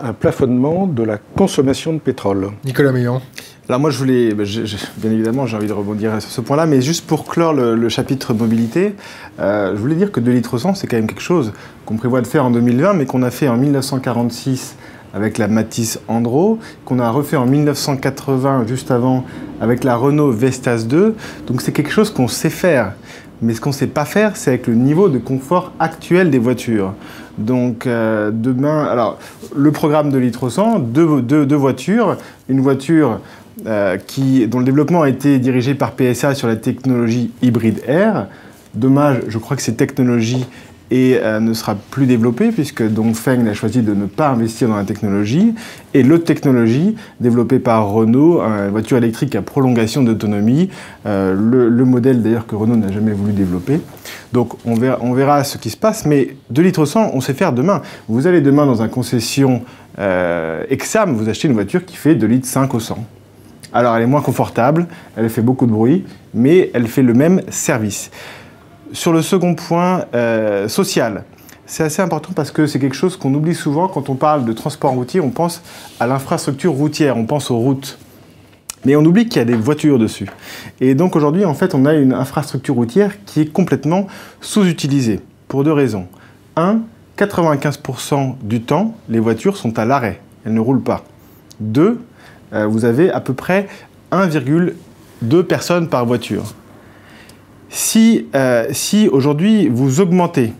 un plafonnement de la consommation de pétrole. Nicolas Meillan. Alors moi, je voulais, bah, bien évidemment, j'ai envie de rebondir sur ce point-là, mais juste pour clore le, chapitre mobilité, euh, je voulais dire que 2 litres 100, c'est quand même quelque chose qu'on prévoit de faire en 2020, mais qu'on a fait en 1946 avec la Matisse Andro, qu'on a refait en 1980, juste avant, avec la Renault Vestas 2. Donc c'est quelque chose qu'on sait faire. Mais ce qu'on ne sait pas faire, c'est avec le niveau de confort actuel des voitures. Donc euh, demain, alors le programme de litre 100, deux, deux voitures, une voiture euh, qui, dont le développement a été dirigé par PSA sur la technologie hybride Air. Dommage, je crois que cette technologie euh, ne sera plus développée puisque Dongfeng a choisi de ne pas investir dans la technologie. Et l'autre technologie, développée par Renault, une voiture électrique à prolongation d'autonomie, euh, le, modèle d'ailleurs que Renault n'a jamais voulu développer. Donc on verra, ce qui se passe, mais 2 litres 100, on sait faire demain. Vous allez demain dans un concession Exam, vous achetez une voiture qui fait 2 litres 5 au 100. Alors elle est moins confortable, elle fait beaucoup de bruit, mais elle fait le même service. Sur le second point, euh, social, c'est assez important parce que c'est quelque chose qu'on oublie souvent quand on parle de transport routier, on pense à l'infrastructure routière, on pense aux routes. Mais on oublie qu'il y a des voitures dessus. Et donc aujourd'hui, en fait, on a une infrastructure routière qui est complètement sous-utilisée, pour deux raisons. Un, 95% du temps, les voitures sont à l'arrêt, elles ne roulent pas. Deux, vous avez à peu près 1,2 personnes par voiture. Si, euh, si aujourd'hui vous augmentez,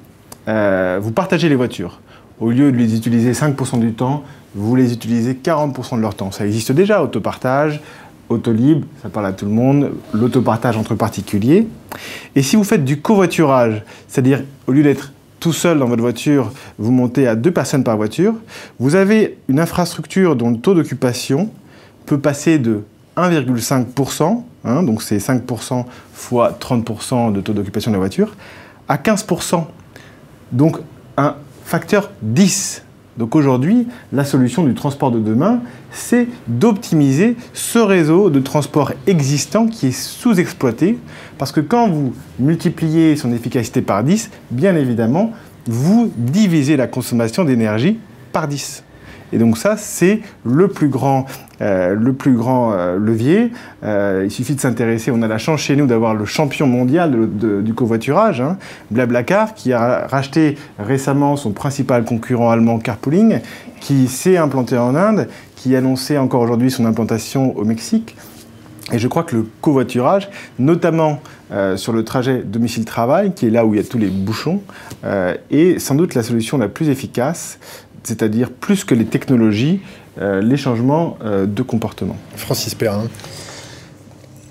euh, vous partagez les voitures, au lieu de les utiliser 5% du temps, vous les utilisez 40% de leur temps. Ça existe déjà, autopartage, Autolib, ça parle à tout le monde, l'autopartage entre particuliers. Et si vous faites du covoiturage, c'est-à-dire au lieu d'être tout seul dans votre voiture, vous montez à deux personnes par voiture, vous avez une infrastructure dont le taux d'occupation peut passer de 1,5%, hein, donc c'est 5% fois 30% de taux d'occupation de la voiture, à 15%. Donc un facteur 10. Donc aujourd'hui, la solution du transport de demain, c'est d'optimiser ce réseau de transport existant qui est sous-exploité, parce que quand vous multipliez son efficacité par 10, bien évidemment, vous divisez la consommation d'énergie par 10. Et donc ça, c'est le plus grand, euh, le plus grand euh, levier. Euh, il suffit de s'intéresser, on a la chance chez nous d'avoir le champion mondial du covoiturage, hein, Blablacar, qui a racheté récemment son principal concurrent allemand Carpooling, qui s'est implanté en Inde, qui annonçait encore aujourd'hui son implantation au Mexique. Et je crois que le covoiturage, notamment sur le trajet domicile-travail, qui est là où il y a tous les bouchons, est sans doute la solution la plus efficace c'est-à-dire plus que les technologies, les changements euh, de comportement. Francis Perrin.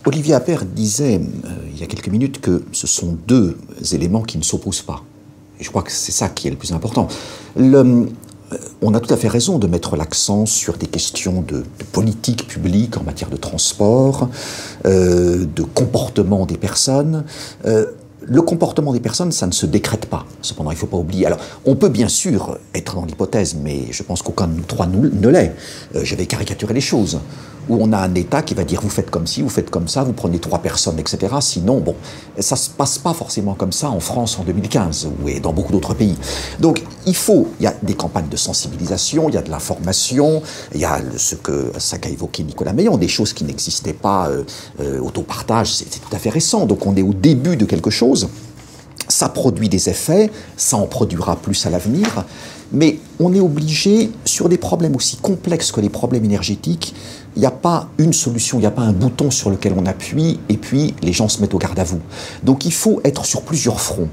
Olivier Appert disait euh, il y a quelques minutes que ce sont deux éléments qui ne s'opposent pas. Et je crois que c'est ça qui est le plus important. on a tout à fait raison de mettre l'accent sur des questions de, politique publique en matière de transport, de comportement des personnes le comportement des personnes, ça ne se décrète pas. Cependant, il ne faut pas oublier. Alors, on peut bien sûr être dans l'hypothèse, mais je pense qu'aucun de nous trois ne l'est. Euh, je vais caricaturer les choses où on a un État qui va dire vous faites comme ci, vous faites comme ça, vous prenez trois personnes, etc. Sinon, bon, ça se passe pas forcément comme ça en France en 2015 ou et dans beaucoup d'autres pays. Donc, il faut, il y a des campagnes de sensibilisation, il y a de l'information, il y a ce que ça qu'a évoqué Nicolas Meillon, des choses qui n'existaient pas, euh, euh, autopartage, c'est tout à fait récent. Donc, on est au début de quelque chose. Ça produit des effets, ça en produira plus à l'avenir, mais on est obligé, sur des problèmes aussi complexes que les problèmes énergétiques, il n'y a pas une solution, il n'y a pas un bouton sur lequel on appuie et puis les gens se mettent au garde à vous. Donc il faut être sur plusieurs fronts.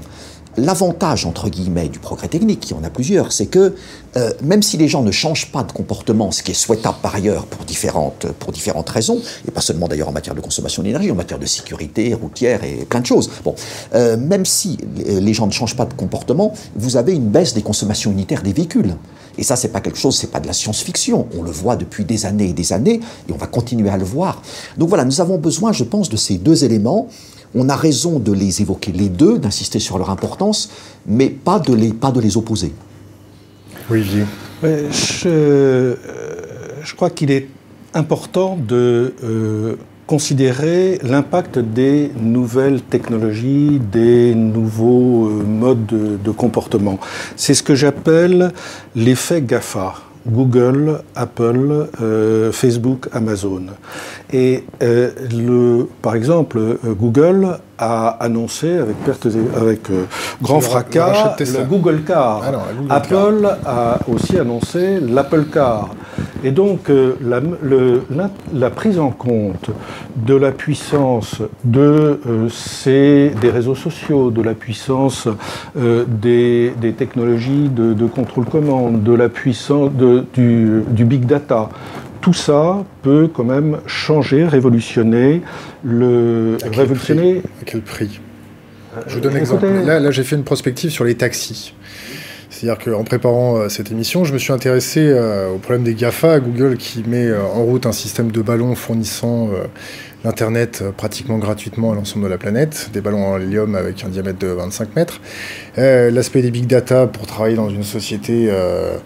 L'avantage, entre guillemets, du progrès technique, il y en a plusieurs, c'est que euh, même si les gens ne changent pas de comportement, ce qui est souhaitable par ailleurs pour différentes, pour différentes raisons, et pas seulement d'ailleurs en matière de consommation d'énergie, en matière de sécurité routière et plein de choses, bon, euh, même si les gens ne changent pas de comportement, vous avez une baisse des consommations unitaires des véhicules. Et ça, c'est pas quelque chose, c'est pas de la science-fiction. On le voit depuis des années et des années, et on va continuer à le voir. Donc voilà, nous avons besoin, je pense, de ces deux éléments. On a raison de les évoquer les deux, d'insister sur leur importance, mais pas de les, pas de les opposer. Oui, je, euh, je crois qu'il est important de euh, considérer l'impact des nouvelles technologies, des nouveaux euh, modes de, comportement. C'est ce que j'appelle l'effet GAFA. Google, Apple, euh, Facebook, Amazon. Et euh, le, par exemple, Google a annoncé avec, perte, avec grand fracas le, Google Car. Ah Apple a aussi annoncé l'Apple Car. Et donc, euh, la, prise en compte de la puissance de, euh, ces, des réseaux sociaux, de la puissance euh, des, technologies de, contrôle commande, de la puissance du, big data, tout ça peut quand même changer, révolutionner le. À révolutionner. à quel prix? Je vous donne un exemple. Là, là j'ai fait une prospective sur les taxis. C'est-à-dire qu'en préparant euh, cette émission, je me suis intéressé euh, au problème des GAFA, Google qui met euh, en route un système de ballons fournissant l'Internet pratiquement gratuitement à l'ensemble de la planète, des ballons en hélium avec un diamètre de 25 mètres. L'aspect des big data pour travailler dans une société euh,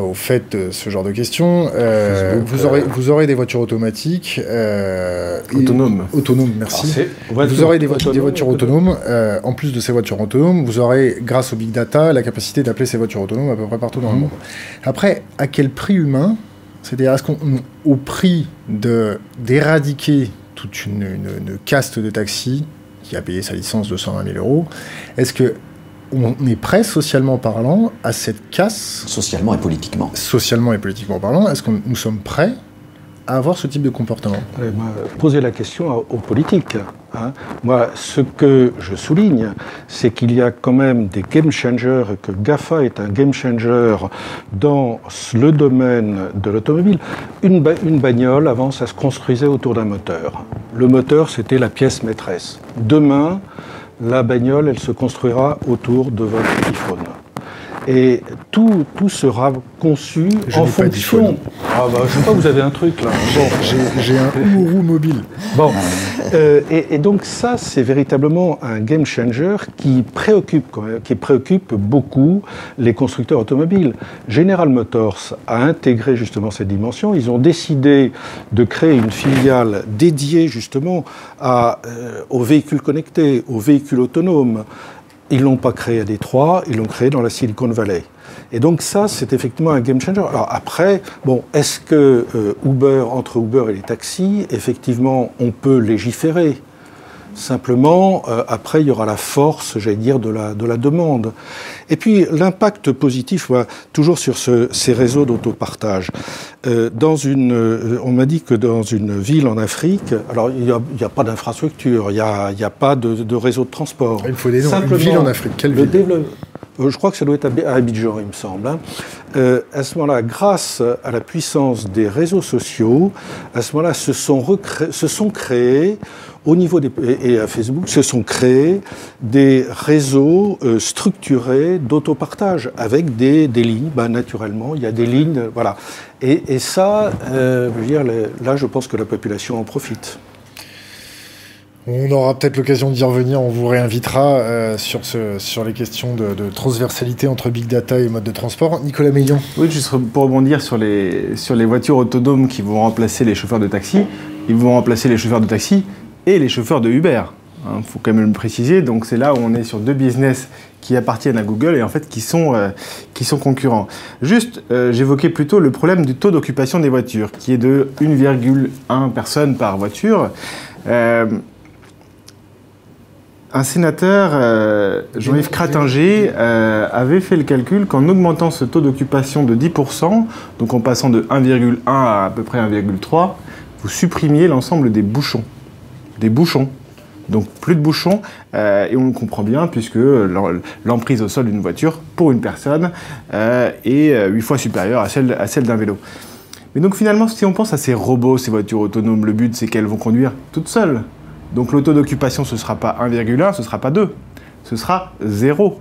au fait de ce genre de questions. Euh, vous, aurez, vous aurez des voitures automatiques. Euh, autonomes. Autonomes, merci. vous aurez des, des voitures autonomes. en plus de ces voitures autonomes, vous aurez, grâce au big data, la capacité d'appeler ces voitures autonomes à peu près partout dans le mhm. monde. Après, à quel prix humain C'est-à-dire, est-ce qu'au prix d'éradiquer toute une, une, caste de taxis qui a payé sa licence de 120 000 euros, est-ce que on est prêt, socialement parlant, à cette casse Socialement et politiquement. Socialement et politiquement parlant, est-ce que nous sommes prêts à avoir ce type de comportement? Poser la question aux politiques. Hein. Moi, ce que je souligne, c'est qu'il y a quand même des game changers, que GAFA est un game changer dans le domaine de l'automobile. Une, une bagnole, avant, ça se construisait autour d'un moteur. Le moteur, c'était la pièce maîtresse. Demain, la bagnole, elle se construira autour de votre iPhone. Et tout, tout sera conçu en fonction. Ah bah, je sais pas, vous avez un truc là. j'ai un Ouru mobile. Bon, euh, et, donc ça, c'est véritablement un game changer qui préoccupe, qui préoccupe beaucoup les constructeurs automobiles. General Motors a intégré justement cette dimension. Ils ont décidé de créer une filiale dédiée justement à, euh, aux véhicules connectés, aux véhicules autonomes ils l'ont pas créé à Détroit, ils l'ont créé dans la Silicon Valley. Et donc ça, c'est effectivement un game changer. Alors après, bon, est-ce que euh, Uber, entre Uber et les taxis, effectivement, on peut légiférer Simplement, euh, après, il y aura la force, j'allais dire, de la, de la demande. Et puis, l'impact positif, toujours sur ces réseaux d'autopartage. Euh, dans une, euh, on m'a dit que dans une ville en Afrique, alors il n'y a, pas d'infrastructure, il n'y a, a, pas de, de, réseau de transport. Il faut des noms. Simplement, une ville en Afrique, quelle ville euh, je crois que ça doit être à Abidjan, il me semble. Hein. Euh, à ce moment-là, grâce à la puissance des réseaux sociaux, à ce moment-là, se sont, se sont créés au niveau des et à Facebook se sont créés des réseaux euh, structurés d'autopartage avec des, des lignes. Ben, naturellement, il y a des lignes, voilà. Et, et ça, euh, je veux dire, là, je pense que la population en profite. On aura peut-être l'occasion d'y revenir, on vous réinvitera euh, sur, ce, sur les questions de, transversalité entre big data et mode de transport. Nicolas Meillon. Oui, juste pour rebondir sur les, sur les voitures autonomes qui vont remplacer les chauffeurs de taxi, ils vont remplacer les chauffeurs de taxi et les chauffeurs de Uber. Il hein, faut quand même le préciser. Donc c'est là où on est sur deux business qui appartiennent à Google et en fait qui sont, euh, qui sont concurrents. Juste, euh, j'évoquais plutôt le problème du taux d'occupation des voitures, qui est de 1,1 personnes par voiture. Un sénateur, euh, Jean-Yves Cratinger, euh, avait fait le calcul qu'en augmentant ce taux d'occupation de 10%, donc en passant de 1,1 à à peu près 1,3, vous supprimiez l'ensemble des bouchons. Des bouchons. Donc plus de bouchons, euh, et on le comprend bien puisque l'emprise au sol d'une voiture pour une personne est 8 fois supérieure à celle, d'un vélo. Mais donc finalement, si on pense à ces robots, ces voitures autonomes, le but c'est qu'elles vont conduire toutes seules. Donc le taux d'occupation, ce ne sera pas 1,1, ce ne sera pas 2, ce sera 0.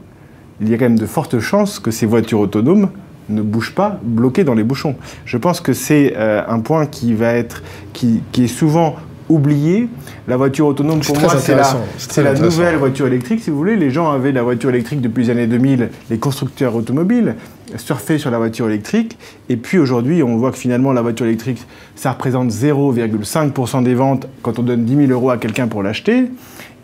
Il y a quand même de fortes chances que ces voitures autonomes ne bougent pas bloquées dans les bouchons. Je pense que c'est euh, un point qui va être, qui est souvent oublié. La voiture autonome, pour moi, c'est la, la nouvelle voiture électrique, si vous voulez. Les gens avaient la voiture électrique depuis les années 2000, les constructeurs automobiles surfaient sur la voiture électrique. Et puis aujourd'hui, on voit que finalement, la voiture électrique, ça représente 0,5% des ventes quand on donne 10 000 euros à quelqu'un pour l'acheter.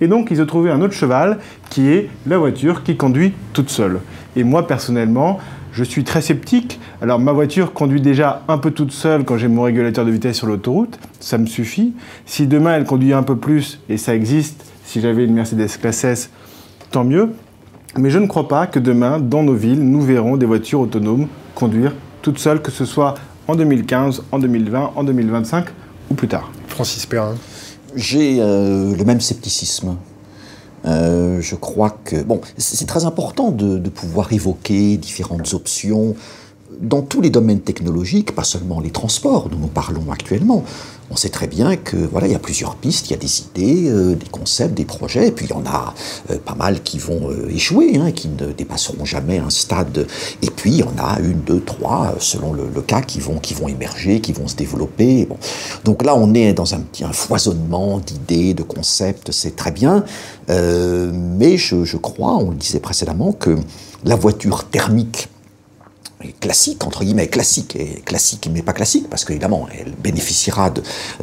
Et donc, ils ont trouvé un autre cheval qui est la voiture qui conduit toute seule. Et moi, personnellement, je suis très sceptique. Alors ma voiture conduit déjà un peu toute seule quand j'ai mon régulateur de vitesse sur l'autoroute, ça me suffit. Si demain elle conduit un peu plus, et ça existe, si j'avais une Mercedes classe S, tant mieux. Mais je ne crois pas que demain, dans nos villes, nous verrons des voitures autonomes conduire toutes seules, que ce soit en 2015, en 2020, en 2025 ou plus tard. Francis Perrin. J'ai euh, le même scepticisme. Euh, je crois que bon, c'est très important de, de, pouvoir évoquer différentes options dans tous les domaines technologiques, pas seulement les transports dont nous parlons actuellement on sait très bien que voilà, il y a plusieurs pistes, il y a des idées, euh, des concepts, des projets, et puis il y en a euh, pas mal qui vont euh, échouer, hein, qui ne dépasseront jamais un stade. Et puis il y en a une, deux, trois, selon le, cas, qui vont, qui vont émerger, qui vont se développer. Bon. Donc là, on est dans un petit foisonnement d'idées, de concepts, c'est très bien. mais je crois, on le disait précédemment, que la voiture thermique classique, entre guillemets, classique, et classique mais pas classique, parce qu'évidemment, elle bénéficiera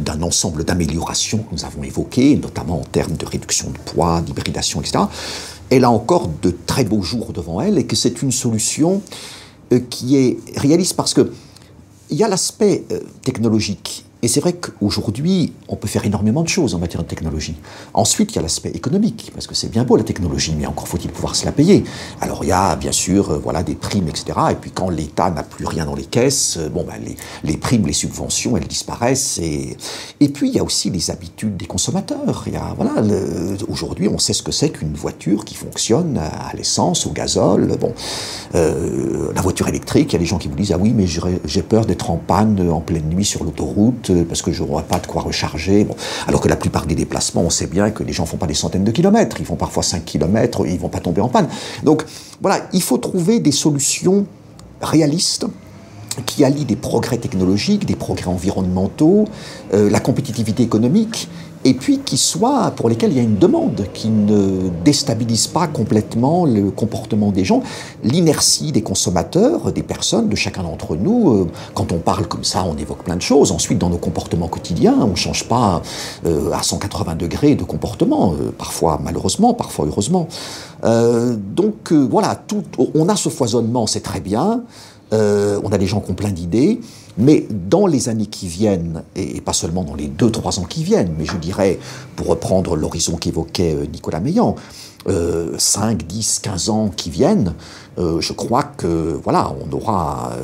d'un ensemble d'améliorations que nous avons évoquées, notamment en termes de réduction de poids, d'hybridation, etc. Elle a encore de très beaux jours devant elle et que c'est une solution euh, qui est réaliste parce que il y a l'aspect euh, technologique et c'est vrai qu'aujourd'hui, on peut faire énormément de choses en matière de technologie. Ensuite, il y a l'aspect économique, parce que c'est bien beau la technologie, mais encore faut-il pouvoir se la payer. Alors il y a bien sûr euh, voilà, des primes, etc. Et puis quand l'État n'a plus rien dans les caisses, euh, bon, ben, les, primes, les subventions, elles disparaissent. Et, puis il y a aussi les habitudes des consommateurs. Aujourd'hui, on sait ce que c'est qu'une voiture qui fonctionne à l'essence, au gazole. Bon, euh, la voiture électrique, il y a des gens qui vous disent ah oui, mais j'ai peur d'être en panne en pleine nuit sur l'autoroute parce que je n'aurai pas de quoi recharger. Alors que la plupart des déplacements, on sait bien que les gens font pas des centaines de kilomètres, ils font parfois 5 kilomètres, ils vont pas tomber en panne. Donc voilà, il faut trouver des solutions réalistes qui allient des progrès technologiques, des progrès environnementaux, euh, la compétitivité économique, et puis qui soient pour lesquels il y a une demande, qui ne déstabilise pas complètement le comportement des gens, l'inertie des consommateurs, des personnes, de chacun d'entre nous. Euh, quand on parle comme ça, on évoque plein de choses. Ensuite, dans nos comportements quotidiens, on ne change pas euh, à 180 degrés de comportement, euh, parfois malheureusement, parfois heureusement. donc voilà, tout, on a ce foisonnement, c'est très bien. on a des gens qui ont plein d'idées. Mais dans les années qui viennent, et pas seulement dans les 2-3 ans qui viennent, mais je dirais, pour reprendre l'horizon qu'évoquait euh, Nicolas Meillan, 5, 10, 15 ans qui viennent, euh, je crois que voilà, on aura euh,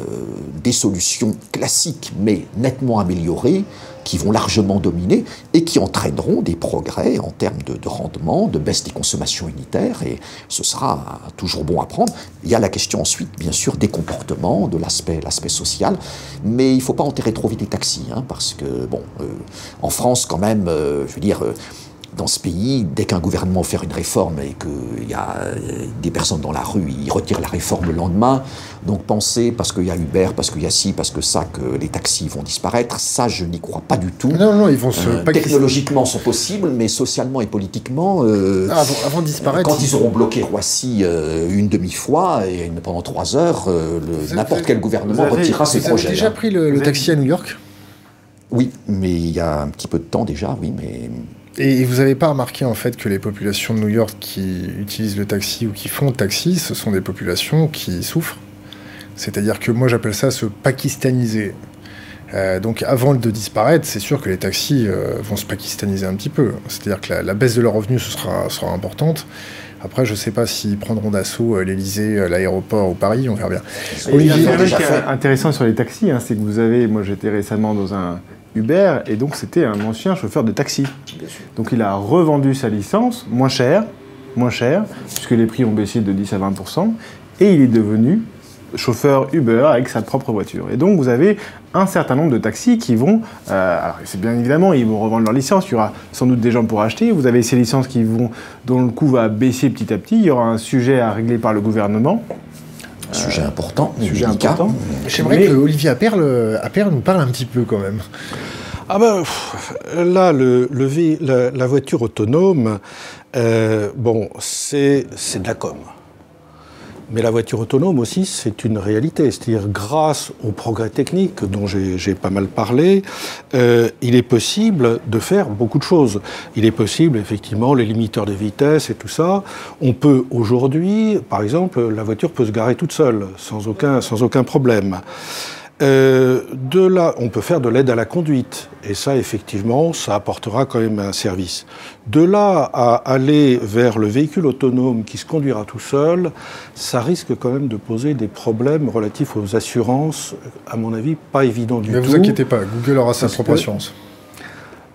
des solutions classiques mais nettement améliorées qui vont largement dominer et qui entraîneront des progrès en termes de, rendement, de baisse des consommations unitaires, et ce sera toujours bon à prendre. Il y a la question ensuite, bien sûr, des comportements, de l'aspect, l'aspect social, mais il ne faut pas enterrer trop vite les taxis, hein, parce que, bon, euh, en France, quand même, euh, je veux dire, euh, dans ce pays, dès qu'un gouvernement fait une réforme et qu'il y a euh, des personnes dans la rue, ils retirent la réforme le lendemain. Donc penser, parce qu'il y a Uber, parce qu'il y a ci, parce que ça, que les taxis vont disparaître, ça, je n'y crois pas du tout. Non, non, ils vont se... Euh, technologiquement, sont possibles, mais socialement et politiquement... Euh, ah, avant, de disparaître... Quand ils auront bloqué Roissy une demi-fois, et pendant trois heures, n'importe quel gouvernement retirera ses projets. Vous avez déjà pris le taxi à New York? Oui, mais il y a un petit peu de temps déjà, oui, mais... Et vous n'avez pas remarqué en fait que les populations de New York qui utilisent le taxi ou qui font le taxi, ce sont des populations qui souffrent C'est-à-dire que moi j'appelle ça se pakistaniser. Euh, donc avant de disparaître, c'est sûr que les taxis euh, vont se pakistaniser un petit peu. C'est-à-dire que la, baisse de leurs revenus ce sera, sera importante. Après, je ne sais pas s'ils prendront d'assaut euh, l'Elysée, l'aéroport ou Paris, on verra bien. Il y a un truc intéressant sur les taxis, hein, c'est que vous avez, moi j'étais récemment dans un, Uber, et donc c'était un ancien chauffeur de taxi. Donc il a revendu sa licence moins cher, moins cher, puisque les prix ont baissé de 10 à 20%, et il est devenu chauffeur Uber avec sa propre voiture. Et donc vous avez un certain nombre de taxis qui vont, euh, alors c'est bien évidemment, ils vont revendre leur licence, il y aura sans doute des gens pour acheter, vous avez ces licences qui vont, dont le coût va baisser petit à petit, il y aura un sujet à régler par le gouvernement, Sujet important, sujet important. J'aimerais que Olivier Appert, nous parle un petit peu quand même. Ah ben, là, le, la, voiture autonome, euh, bon, c'est de la com'. Mais la voiture autonome aussi, c'est une réalité. C'est-à-dire, grâce aux progrès techniques dont j'ai pas mal parlé, euh, il est possible de faire beaucoup de choses. Il est possible, effectivement, les limiteurs de vitesse et tout ça. On peut aujourd'hui, par exemple, la voiture peut se garer toute seule, sans aucun, sans aucun problème. Euh, de là, on peut faire de l'aide à la conduite, et ça, effectivement, ça apportera quand même un service. De là à aller vers le véhicule autonome qui se conduira tout seul, ça risque quand même de poser des problèmes relatifs aux assurances, à mon avis, pas évident du tout. Mais vous inquiétez pas, Google aura sa propre assurance.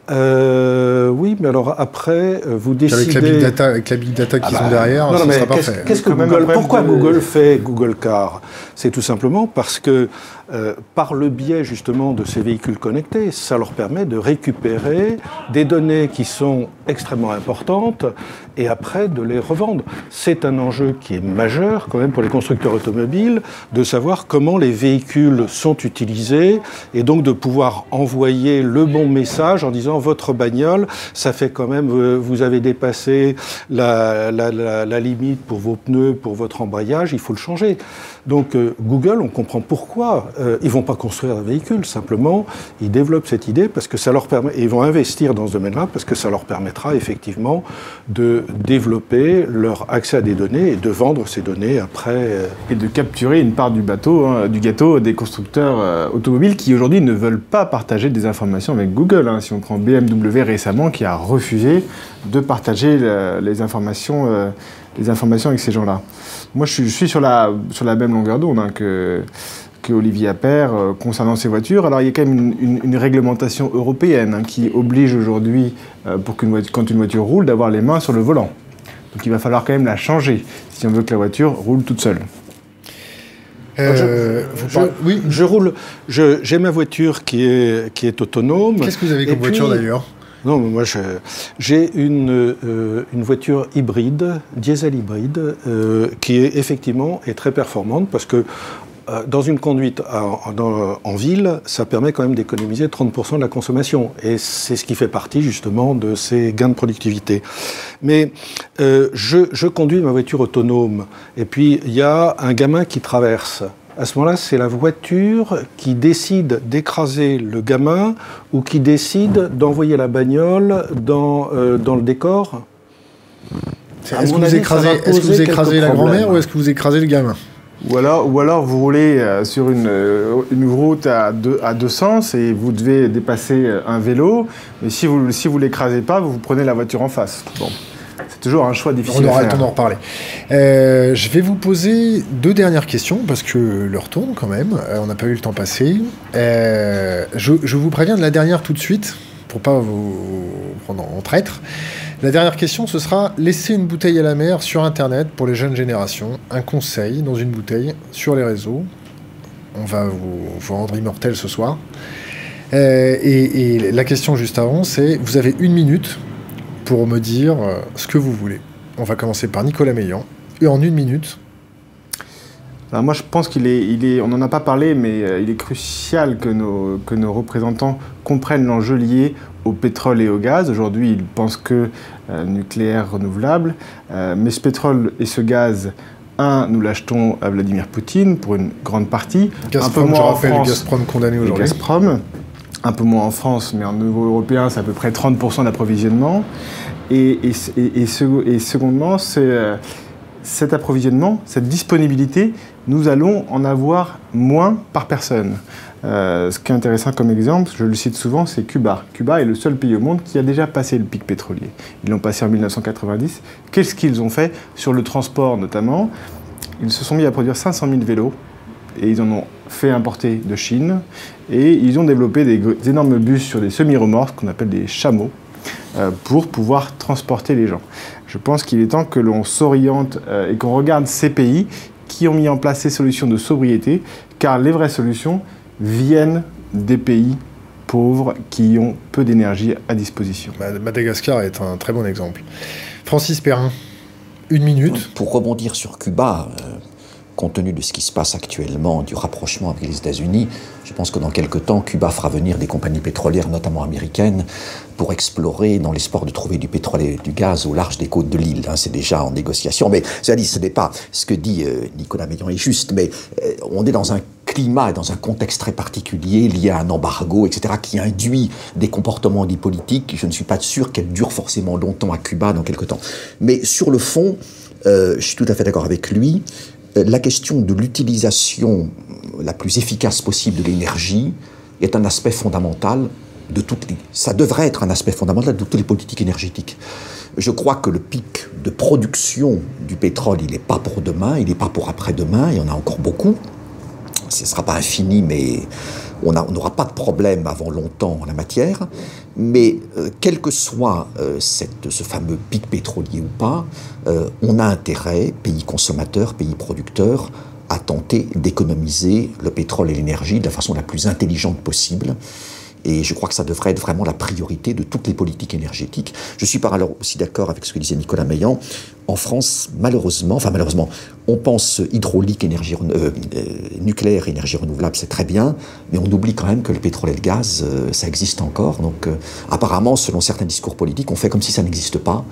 Euh, oui, mais alors après, euh, vous décidez... Avec la big data, avec la big data qui ah sont bah, derrière, non, ça sera parfait. Qu'est-ce que Google, pourquoi Google fait Google Car? C'est tout simplement parce que euh, par le biais justement de ces véhicules connectés, ça leur permet de récupérer des données qui sont extrêmement importantes et après de les revendre. C'est un enjeu qui est majeur quand même pour les constructeurs automobiles de savoir comment les véhicules sont utilisés et donc de pouvoir envoyer le bon message en disant votre bagnole, ça fait quand même, euh, vous avez dépassé la, limite pour vos pneus, pour votre embrayage, il faut le changer. Donc euh, Google, on comprend pourquoi euh, ils vont pas construire un véhicule. Simplement, ils développent cette idée parce que ça leur permet, et ils vont investir dans ce domaine-là parce que ça leur permettra effectivement de développer leur accès à des données et de vendre ces données après. Euh, et de capturer une part du bateau, hein, du gâteau des constructeurs automobiles qui aujourd'hui ne veulent pas partager des informations avec Google. Hein. Si on prend BMW récemment qui a refusé de partager les informations, les informations avec ces gens-là. Moi, je suis, sur, la, sur la même longueur d'onde hein, que, que Olivier Appert euh, concernant ces voitures. Alors, il y a quand même une, réglementation européenne hein, qui oblige aujourd'hui, euh, pour qu'une quand une voiture roule, d'avoir les mains sur le volant. Donc, il va falloir quand même la changer si on veut que la voiture roule toute seule. Euh, je, oui. je roule. J'ai ma voiture qui est, qui est autonome. Qu'est-ce que vous avez comme voiture d'ailleurs? Non, moi j'ai une, euh, une, voiture hybride, diesel hybride, euh, qui est effectivement est très performante parce que euh, dans une conduite en, ville, ça permet quand même d'économiser 30% de la consommation. Et c'est ce qui fait partie justement de ces gains de productivité. Mais euh, je, conduis ma voiture autonome, et puis il y a un gamin qui traverse. À ce moment-là, c'est la voiture qui décide d'écraser le gamin ou qui décide d'envoyer la bagnole dans, euh, dans le décor. Est-ce est que vous écrasez la grand-mère ou est-ce que vous écrasez le gamin? Ou alors, ou alors vous roulez euh, sur une, euh, une route à deux, à deux sens et vous devez dépasser euh, un vélo. Mais si vous ne si vous l'écrasez pas, vous, prenez la voiture en face. Bon. C'est toujours un choix difficile. On aura le temps d'en reparler. je vais vous poser deux dernières questions parce que l'heure tourne quand même. on n'a pas eu le temps passer. je, je, vous préviens de la dernière tout de suite pour pas vous prendre en traître. La dernière question, ce sera laisser une bouteille à la mer sur Internet pour les jeunes générations. Un conseil dans une bouteille sur les réseaux. On va vous, rendre immortel ce soir. Euh, et, la question juste avant, c'est vous avez une minute pour me dire euh, ce que vous voulez. On va commencer par Nicolas Meillan. Et en une minute, moi, je pense qu'il est, il est, on n'en a pas parlé, mais euh, il est crucial que nos, que nos représentants comprennent l'enjeu lié au pétrole et au gaz. Aujourd'hui, ils pensent que euh, nucléaire renouvelable, euh, mais ce pétrole et ce gaz, un, nous l'achetons à Vladimir Poutine pour une grande partie. Gazprom, un peu moins je rappelle, en France, Gazprom condamné aujourd'hui. Gazprom, un peu moins en France, mais en niveau européen, c'est à peu près 30% d'approvisionnement. Et, et, et, et, secondement, c'est cet approvisionnement, cette disponibilité, nous allons en avoir moins par personne. Euh, ce qui est intéressant comme exemple, je le cite souvent, c'est Cuba. Cuba est le seul pays au monde qui a déjà passé le pic pétrolier. Ils l'ont passé en 1990. Qu'est-ce qu'ils ont fait sur le transport notamment? Ils se sont mis à produire 500 000 vélos et ils en ont fait importer de Chine et ils ont développé des, énormes bus sur des semi-remorques qu'on appelle des chameaux euh, pour pouvoir transporter les gens. Je pense qu'il est temps que l'on s'oriente euh, et qu'on regarde ces pays qui ont mis en place ces solutions de sobriété, car les vraies solutions viennent des pays pauvres qui ont peu d'énergie à disposition. Madagascar est un très bon exemple. Francis Perrin, une minute. Pour rebondir sur Cuba, euh, compte tenu de ce qui se passe actuellement, du rapprochement avec les États-Unis, je pense que dans quelques temps, Cuba fera venir des compagnies pétrolières, notamment américaines, pour explorer dans l'espoir de trouver du pétrole et du gaz au large des côtes de l'île. Hein. c'est déjà en négociation. Mais ça dit, ce n'est pas ce que dit euh, Nicolas Meillon est juste, mais euh, on est dans un climat dans un contexte très particulier lié à un embargo, etc., qui induit des comportements dits politiques. Je ne suis pas sûr qu'elle dure forcément longtemps à Cuba dans quelques temps. Mais sur le fond, euh, je suis tout à fait d'accord avec lui. La question de l'utilisation la plus efficace possible de l'énergie est un aspect fondamental de toutes les, ça devrait être un aspect fondamental de toutes les politiques énergétiques. Je crois que le pic de production du pétrole, il n'est pas pour demain, il n'est pas pour après-demain, il y en a encore beaucoup. Ce ne sera pas infini, mais on n'aura pas de problème avant longtemps en la matière. Mais euh, quel que soit euh, ce fameux pic pétrolier ou pas, euh, on a intérêt, pays consommateurs, pays producteurs, à tenter d'économiser le pétrole et l'énergie de la façon la plus intelligente possible. Et je crois que ça devrait être vraiment la priorité de toutes les politiques énergétiques. Je suis par alors aussi d'accord avec ce que disait Nicolas Meillan. En France, malheureusement, enfin malheureusement, on pense hydraulique, énergie euh, euh, nucléaire, énergie renouvelable, c'est très bien, mais on oublie quand même que le pétrole et le gaz, euh, ça existe encore. Donc, apparemment, selon certains discours politiques, on fait comme si ça n'existe pas.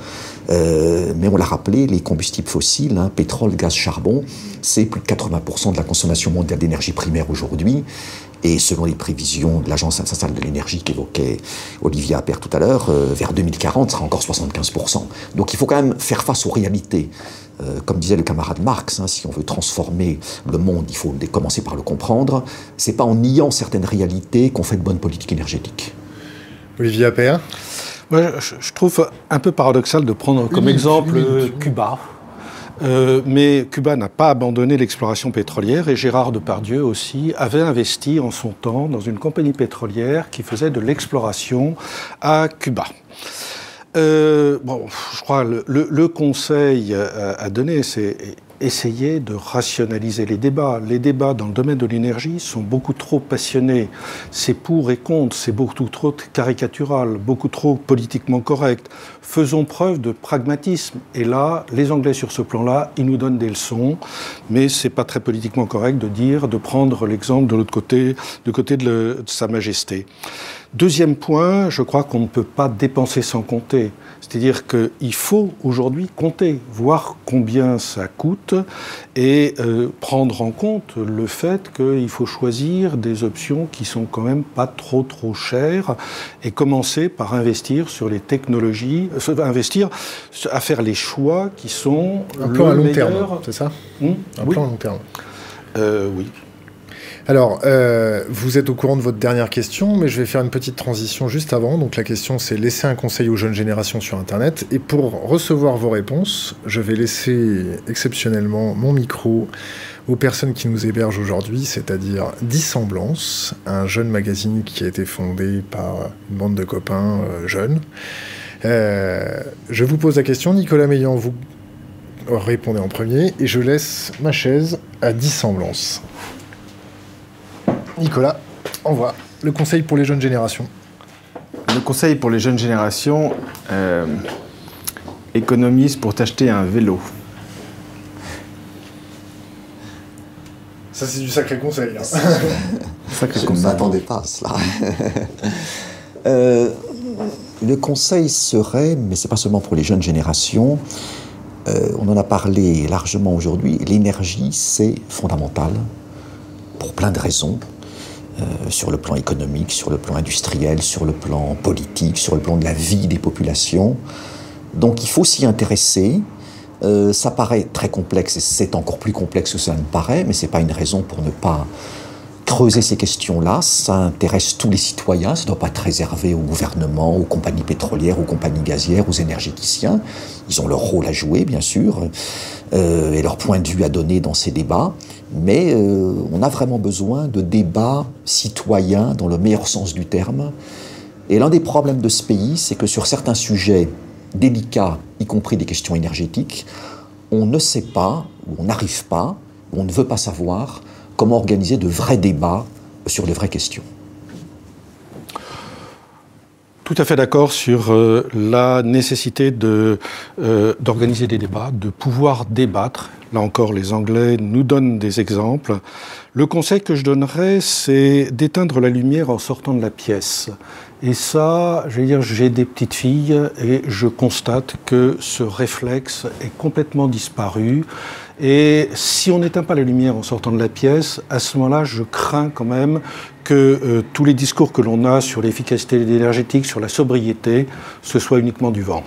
mais on l'a rappelé, les combustibles fossiles, hein, pétrole, gaz, charbon, c'est plus de 80% de la consommation mondiale d'énergie primaire aujourd'hui. Et selon les prévisions de l'Agence internationale de l'énergie qu'évoquait Olivier Appert tout à l'heure, euh, vers 2040, ce sera encore 75%. Donc il faut quand même faire face aux réalités. Euh, comme disait le camarade Marx, hein, si on veut transformer le monde, il faut commencer par le comprendre. C'est pas en niant certaines réalités qu'on fait de bonnes politiques énergétiques. Olivier Appert? Je, trouve un peu paradoxal de prendre comme exemple Cuba. Euh, mais Cuba n'a pas abandonné l'exploration pétrolière et Gérard Depardieu aussi avait investi en son temps dans une compagnie pétrolière qui faisait de l'exploration à Cuba. Euh, je crois le, le, conseil à, donner, c'est essayer de rationaliser les débats. Les débats dans le domaine de l'énergie sont beaucoup trop passionnés. C'est pour et contre, c'est beaucoup trop caricatural, beaucoup trop politiquement correct. Faisons preuve de pragmatisme. Et là, les Anglais sur ce plan-là, ils nous donnent des leçons, mais c'est pas très politiquement correct de dire, de prendre l'exemple de l'autre côté, du côté de, Sa Majesté. Deuxième point, je crois qu'on ne peut pas dépenser sans compter. C'est-à-dire qu'il faut aujourd'hui compter, voir combien ça coûte et euh, prendre en compte le fait qu'il faut choisir des options qui sont quand même pas trop trop chères et commencer par investir sur les technologies, investir à faire les choix qui sont un plan à long terme, c'est ça hmm Un plan à long terme. Euh, oui. Alors, euh, vous êtes au courant de votre dernière question, mais je vais faire une petite transition juste avant. Donc la question, c'est laisser un conseil aux jeunes générations sur Internet. Et pour recevoir vos réponses, je vais laisser exceptionnellement mon micro aux personnes qui nous hébergent aujourd'hui, c'est-à-dire Dissemblance, un jeune magazine qui a été fondé par une bande de copains euh, jeunes. Euh, je vous pose la question, Nicolas Meillan, vous répondez en premier, et je laisse ma chaise à Dissemblance. Nicolas, envoie le conseil pour les jeunes générations. Le conseil pour les jeunes générations, euh, économise pour t'acheter un vélo. Ça, c'est du sacré conseil. Hein. sacré Je ne m'attendais pas à cela. Euh, le conseil serait, mais c'est pas seulement pour les jeunes générations, euh, on en a parlé largement aujourd'hui, l'énergie, c'est fondamental pour plein de raisons. Euh, sur le plan économique, sur le plan industriel, sur le plan politique, sur le plan de la vie des populations. Donc il faut s'y intéresser. Euh, ça paraît très complexe et c'est encore plus complexe que ça ne paraît, mais ce n'est pas une raison pour ne pas creuser ces questions-là. Ça intéresse tous les citoyens, ça ne doit pas être réservé au gouvernement, aux compagnies pétrolières, aux compagnies gazières, aux énergéticiens. Ils ont leur rôle à jouer, bien sûr, euh, et leur point de vue à donner dans ces débats. Mais euh, on a vraiment besoin de débats citoyens dans le meilleur sens du terme. Et l'un des problèmes de ce pays, c'est que sur certains sujets délicats, y compris des questions énergétiques, on ne sait pas, ou on n'arrive pas, ou on ne veut pas savoir comment organiser de vrais débats sur les vraies questions. Tout à fait d'accord sur euh, la nécessité de, euh, d'organiser des débats, de pouvoir débattre. Là encore, les Anglais nous donnent des exemples. Le conseil que je donnerais, c'est d'éteindre la lumière en sortant de la pièce. Et ça, j'ai des petites filles et je constate que ce réflexe est complètement disparu. Et si on n'éteint pas la lumière en sortant de la pièce, à ce moment-là, je crains quand même que euh, tous les discours que l'on a sur l'efficacité énergétique, sur la sobriété, ce soit uniquement du vent.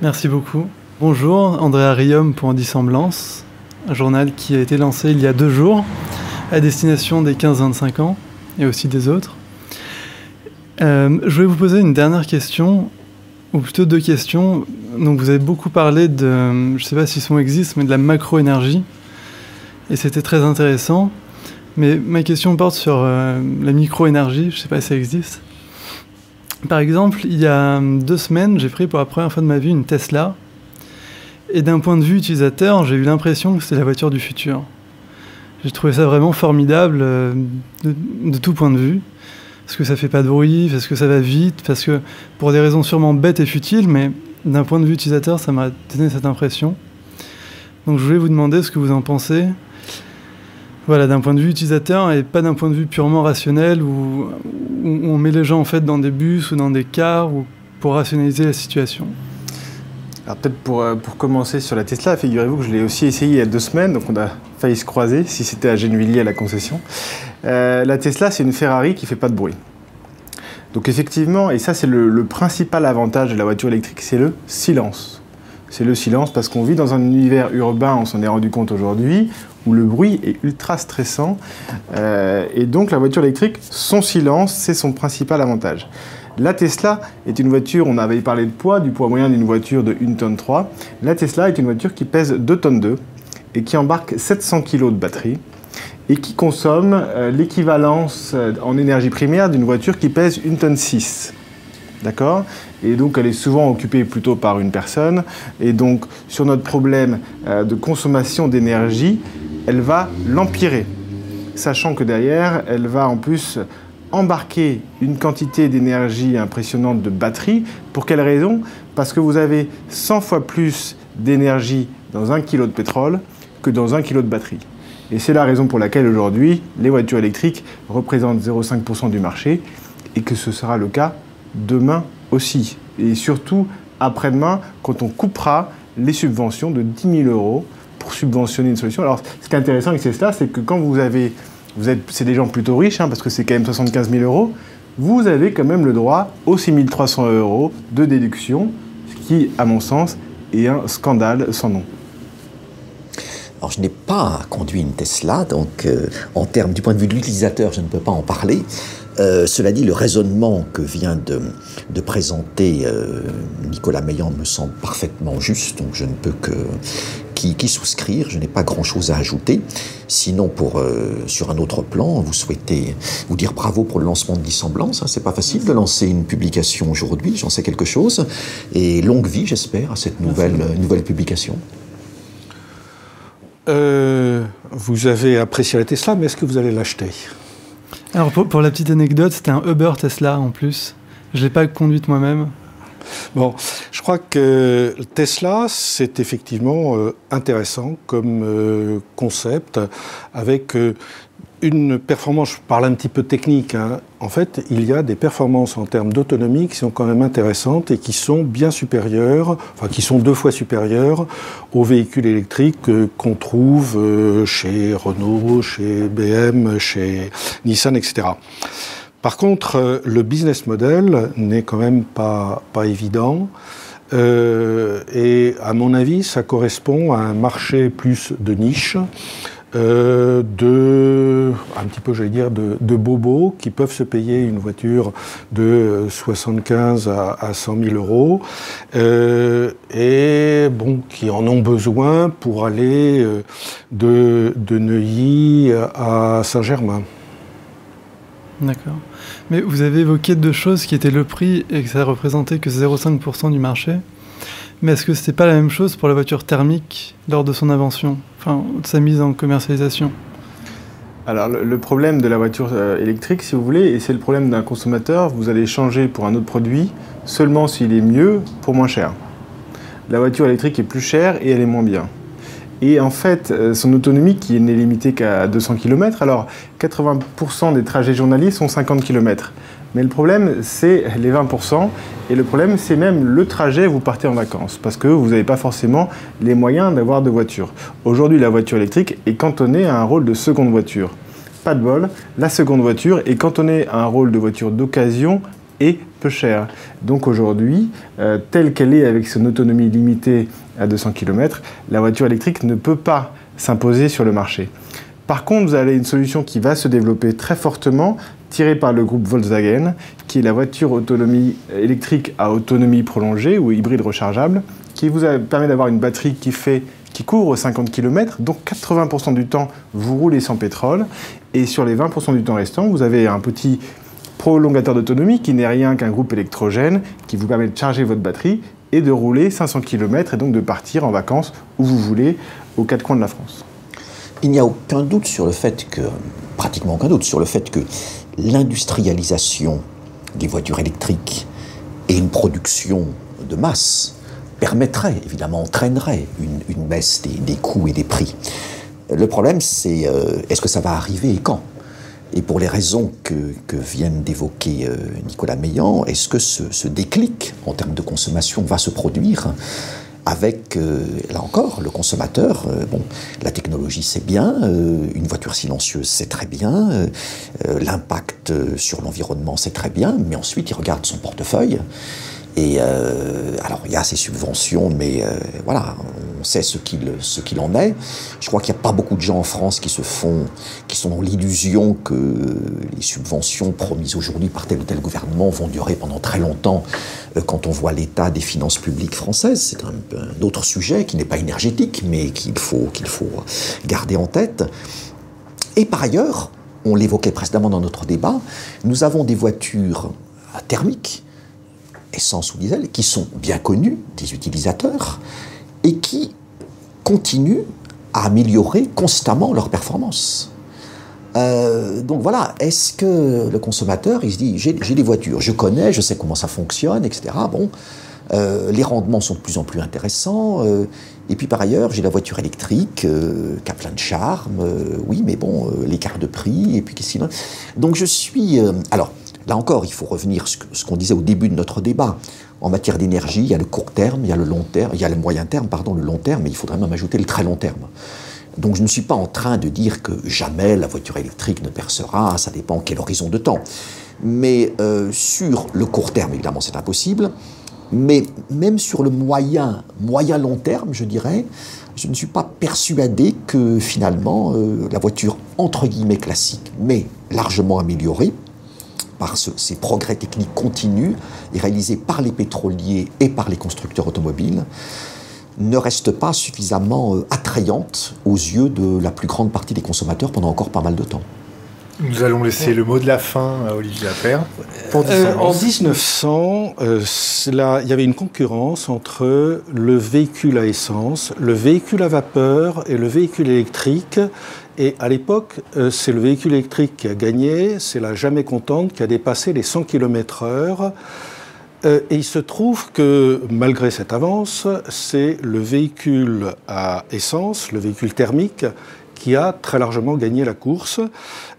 Merci beaucoup. Bonjour, André Arium pour En Dissemblance, un journal qui a été lancé il y a deux jours à destination des 15-25 ans et aussi des autres. Euh, je voulais vous poser une dernière question ou plutôt deux questions. Donc vous avez beaucoup parlé de, je ne sais pas si ce mot existe, mais de la macro-énergie. Et c'était très intéressant. Mais ma question porte sur euh, la micro-énergie, je ne sais pas si ça existe. Par exemple, il y a deux semaines, j'ai pris pour la première fois de ma vie une Tesla. Et d'un point de vue utilisateur, j'ai eu l'impression que c'était la voiture du futur. J'ai trouvé ça vraiment formidable euh, de, de, tout point de vue parce que ça fait pas de bruit, parce que ça va vite, parce que pour des raisons sûrement bêtes et futiles, mais d'un point de vue utilisateur, ça m'a donné cette impression. Donc je voulais vous demander ce que vous en pensez. Voilà, d'un point de vue utilisateur et pas d'un point de vue purement rationnel où, on met les gens en fait dans des bus ou dans des cars ou pour rationaliser la situation. Alors peut-être pour, euh, pour commencer sur la Tesla, figurez-vous que je l'ai aussi essayé il y a deux semaines, donc on a failli se croiser si c'était à Gennevilliers à la concession. Euh, la Tesla, c'est une Ferrari qui fait pas de bruit. Donc effectivement, et ça c'est le, principal avantage de la voiture électrique, c'est le silence. C'est le silence parce qu'on vit dans un univers urbain, on s'en est rendu compte aujourd'hui, où le bruit est ultra stressant. Euh, et donc la voiture électrique, son silence, c'est son principal avantage. La Tesla est une voiture, on avait parlé de poids, du poids moyen d'une voiture de 1 tonne 3. La Tesla est une voiture qui pèse 2 tonnes 2 et qui embarque 700 kg de batterie et qui consomme euh, l'équivalence euh, en énergie primaire d'une voiture qui pèse 1 tonne 6. D'accord? Et donc elle est souvent occupée plutôt par une personne. Et donc sur notre problème euh, de consommation d'énergie, elle va l'empirer. Sachant que derrière, elle va en plus embarquer une quantité d'énergie impressionnante de batterie. Pour quelle raison? Parce que vous avez 100 fois plus d'énergie dans un kilo de pétrole que dans un kilo de batterie. Et c'est la raison pour laquelle aujourd'hui, les voitures électriques représentent 0,5% du marché et que ce sera le cas demain aussi. Et surtout après-demain, quand on coupera les subventions de 10 000 euros pour subventionner une solution. Alors, ce qui est intéressant avec cela, c'est que quand vous avez, êtes, c'est des gens plutôt riches, hein, parce que c'est quand même 75 000 euros, vous avez quand même le droit aux 6 300 euros de déduction, ce qui, à mon sens, est un scandale sans nom. Alors, je n'ai pas conduit une Tesla, donc euh, en termes du point de vue de l'utilisateur, je ne peux pas en parler. Euh, cela dit, le raisonnement que vient de, présenter euh, Nicolas Meillan me semble parfaitement juste, donc je ne peux que qui, souscrire. Je n'ai pas grand-chose à ajouter. Sinon, pour sur un autre plan, vous souhaitez vous dire bravo pour le lancement de Dissemblance. Hein. C'est pas facile de lancer une publication aujourd'hui. J'en sais quelque chose. Et longue vie, j'espère, à cette nouvelle nouvelle publication. Vous avez apprécié la Tesla, mais est-ce que vous allez l'acheter? Alors pour, la petite anecdote, c'était un Uber Tesla en plus. Je ne l'ai pas conduite moi-même. Bon, je crois que Tesla, c'est effectivement euh, intéressant comme euh, concept, avec euh, une performance, je parle un petit peu technique, hein. en fait, il y a des performances en termes d'autonomie qui sont quand même intéressantes et qui sont bien supérieures, enfin qui sont deux fois supérieures aux véhicules électriques qu'on trouve euh, chez Renault, chez BM, chez Nissan, etc. Par contre, euh, le business model n'est quand même pas, évident. Euh, et à mon avis, ça correspond à un marché plus de niche. Euh, de, un petit peu, j'allais dire, de, bobos qui peuvent se payer une voiture de 75 à, à 100 000 euros euh, et bon, qui en ont besoin pour aller euh, de, de Neuilly à Saint-Germain. D'accord. Mais vous avez évoqué deux choses qui étaient le prix et que ça représentait que 0,5% du marché. Mais est-ce que ce n'était pas la même chose pour la voiture thermique lors de son invention, enfin de sa mise en commercialisation? Alors le problème de la voiture euh, électrique, si vous voulez, et c'est le problème d'un consommateur, vous allez changer pour un autre produit seulement s'il est mieux pour moins cher. La voiture électrique est plus chère et elle est moins bien. Et en fait, euh, son autonomie qui n'est limitée qu'à 200 km, alors 80% des trajets journaliers sont 50 km. Mais le problème, c'est les 20%. Et le problème, c'est même le trajet où vous partez en vacances. Parce que vous n'avez pas forcément les moyens d'avoir de voiture. Aujourd'hui, la voiture électrique est cantonnée à un rôle de seconde voiture. Pas de bol, la seconde voiture est cantonnée à un rôle de voiture d'occasion et peu cher. Donc aujourd'hui, euh, telle qu'elle est avec son autonomie limitée à 200 km, la voiture électrique ne peut pas s'imposer sur le marché. Par contre, vous avez une solution qui va se développer très fortement, tirée par le groupe Volkswagen, qui est la voiture autonomie électrique à autonomie prolongée ou hybride rechargeable, qui vous permet d'avoir une batterie qui fait qui couvre 50 km, donc 80% du temps vous roulez sans pétrole, et sur les 20% du temps restant, vous avez un petit prolongateur d'autonomie qui n'est rien qu'un groupe électrogène qui vous permet de charger votre batterie et de rouler 500 km et donc de partir en vacances où vous voulez aux quatre coins de la France. Il n'y a aucun doute sur le fait que, pratiquement aucun doute sur le fait que l'industrialisation des voitures électriques et une production de masse permettrait, évidemment, entraînerait une, baisse des, coûts et des prix. Le problème, c'est euh, est-ce que ça va arriver et quand? Et pour les raisons que, que viennent d'évoquer euh, Nicolas Meillan, est-ce que ce, ce, déclic en termes de consommation va se produire avec, euh, là encore, le consommateur. Euh, bon, la technologie, c'est bien, euh, une voiture silencieuse, c'est très bien, l'impact sur l'environnement, c'est très bien, mais ensuite, il regarde son portefeuille. Et alors, il y a ces subventions, mais voilà, on sait ce qu'il qu'il en est. Je crois qu'il n'y a pas beaucoup de gens en France qui se font, qui sont dans l'illusion que les subventions promises aujourd'hui par tel ou tel gouvernement vont durer pendant très longtemps. Euh, quand on voit l'état des finances publiques françaises, c'est un, autre sujet qui n'est pas énergétique, mais qu'il faut qu'il faut garder en tête. Et par ailleurs, on l'évoquait précédemment dans notre débat, nous avons des voitures thermiques essence ou diesel, qui sont bien connus des utilisateurs et qui continuent à améliorer constamment leur performance. Euh, donc voilà, est-ce que le consommateur, il se dit, j'ai des voitures, je connais, je sais comment ça fonctionne, etc. Bon, euh, les rendements sont de plus en plus intéressants. Euh, et puis par ailleurs, j'ai la voiture électrique euh, qui a plein de charme. oui, mais bon, l'écart de prix, et puis qu'est-ce qu'il Donc je suis... alors, là encore, il faut revenir à ce qu'on disait au début de notre débat. En matière d'énergie, il y a le court terme, il y a le long terme, il y a le moyen terme, pardon, le long terme, mais il faudrait même ajouter le très long terme. Donc je ne suis pas en train de dire que jamais la voiture électrique ne percera, ça dépend quel horizon de temps. Mais euh, sur le court terme, évidemment, c'est impossible. Mais même sur le moyen, moyen long terme, je dirais, je ne suis pas persuadé que finalement euh, la voiture entre guillemets classique, mais largement améliorée par ces progrès techniques continus et réalisés par les pétroliers et par les constructeurs automobiles, ne reste pas suffisamment euh, attrayante aux yeux de la plus grande partie des consommateurs pendant encore pas mal de temps. Nous allons laisser le mot de la fin à Olivier Appert. Euh, en 1900, euh, il y avait une concurrence entre le véhicule à essence, le véhicule à vapeur et le véhicule électrique. Et à l'époque, c'est le véhicule électrique qui a gagné, c'est la jamais contente qui a dépassé les 100 km/h. Euh, et il se trouve que malgré cette avance, c'est le véhicule à essence, le véhicule thermique, qui a très largement gagné la course,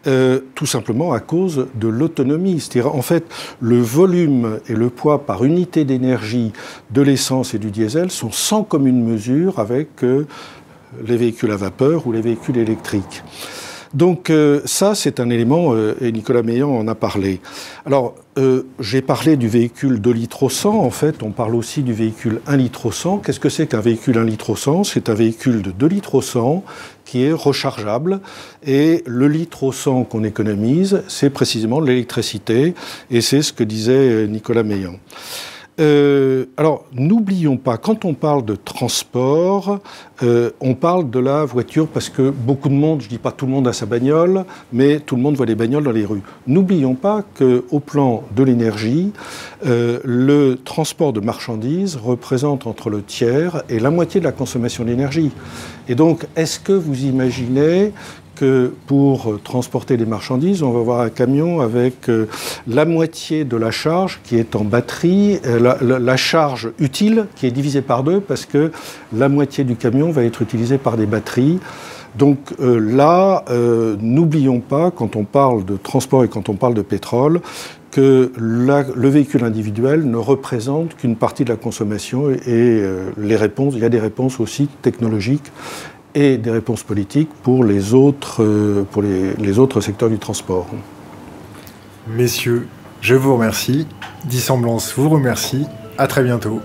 euh, tout simplement à cause de l'autonomie. C'est-à-dire, en fait, le volume et le poids par unité d'énergie de l'essence et du diesel sont sans commune mesure avec euh, les véhicules à vapeur ou les véhicules électriques. Donc euh, ça, c'est un élément, euh, et Nicolas Meillan en a parlé. Alors, euh, j'ai parlé du véhicule 2 litres au 100, en fait, on parle aussi du véhicule 1 litre au 100. Qu'est-ce que c'est qu'un véhicule 1 litre au 100 C'est un véhicule de 2 litres au 100 qui est rechargeable, et le litre au 100 qu'on économise, c'est précisément l'électricité, et c'est ce que disait Nicolas Meillan. Euh, alors, n'oublions pas, quand on parle de transport, euh, on parle de la voiture parce que beaucoup de monde, je ne dis pas tout le monde a sa bagnole, mais tout le monde voit les bagnoles dans les rues. N'oublions pas qu'au plan de l'énergie, euh, le transport de marchandises représente entre le tiers et la moitié de la consommation d'énergie. Et donc, est-ce que vous imaginez pour transporter les marchandises, on va voir un camion avec euh, la moitié de la charge qui est en batterie, euh, la, charge utile qui est divisée par deux parce que la moitié du camion va être utilisée par des batteries. Donc euh, là, n'oublions pas, quand on parle de transport et quand on parle de pétrole, que le véhicule individuel ne représente qu'une partie de la consommation et les réponses, il y a des réponses aussi technologiques et des réponses politiques pour les autres, euh, les, autres secteurs du transport. Messieurs, je vous remercie. Dissemblance vous remercie. À très bientôt.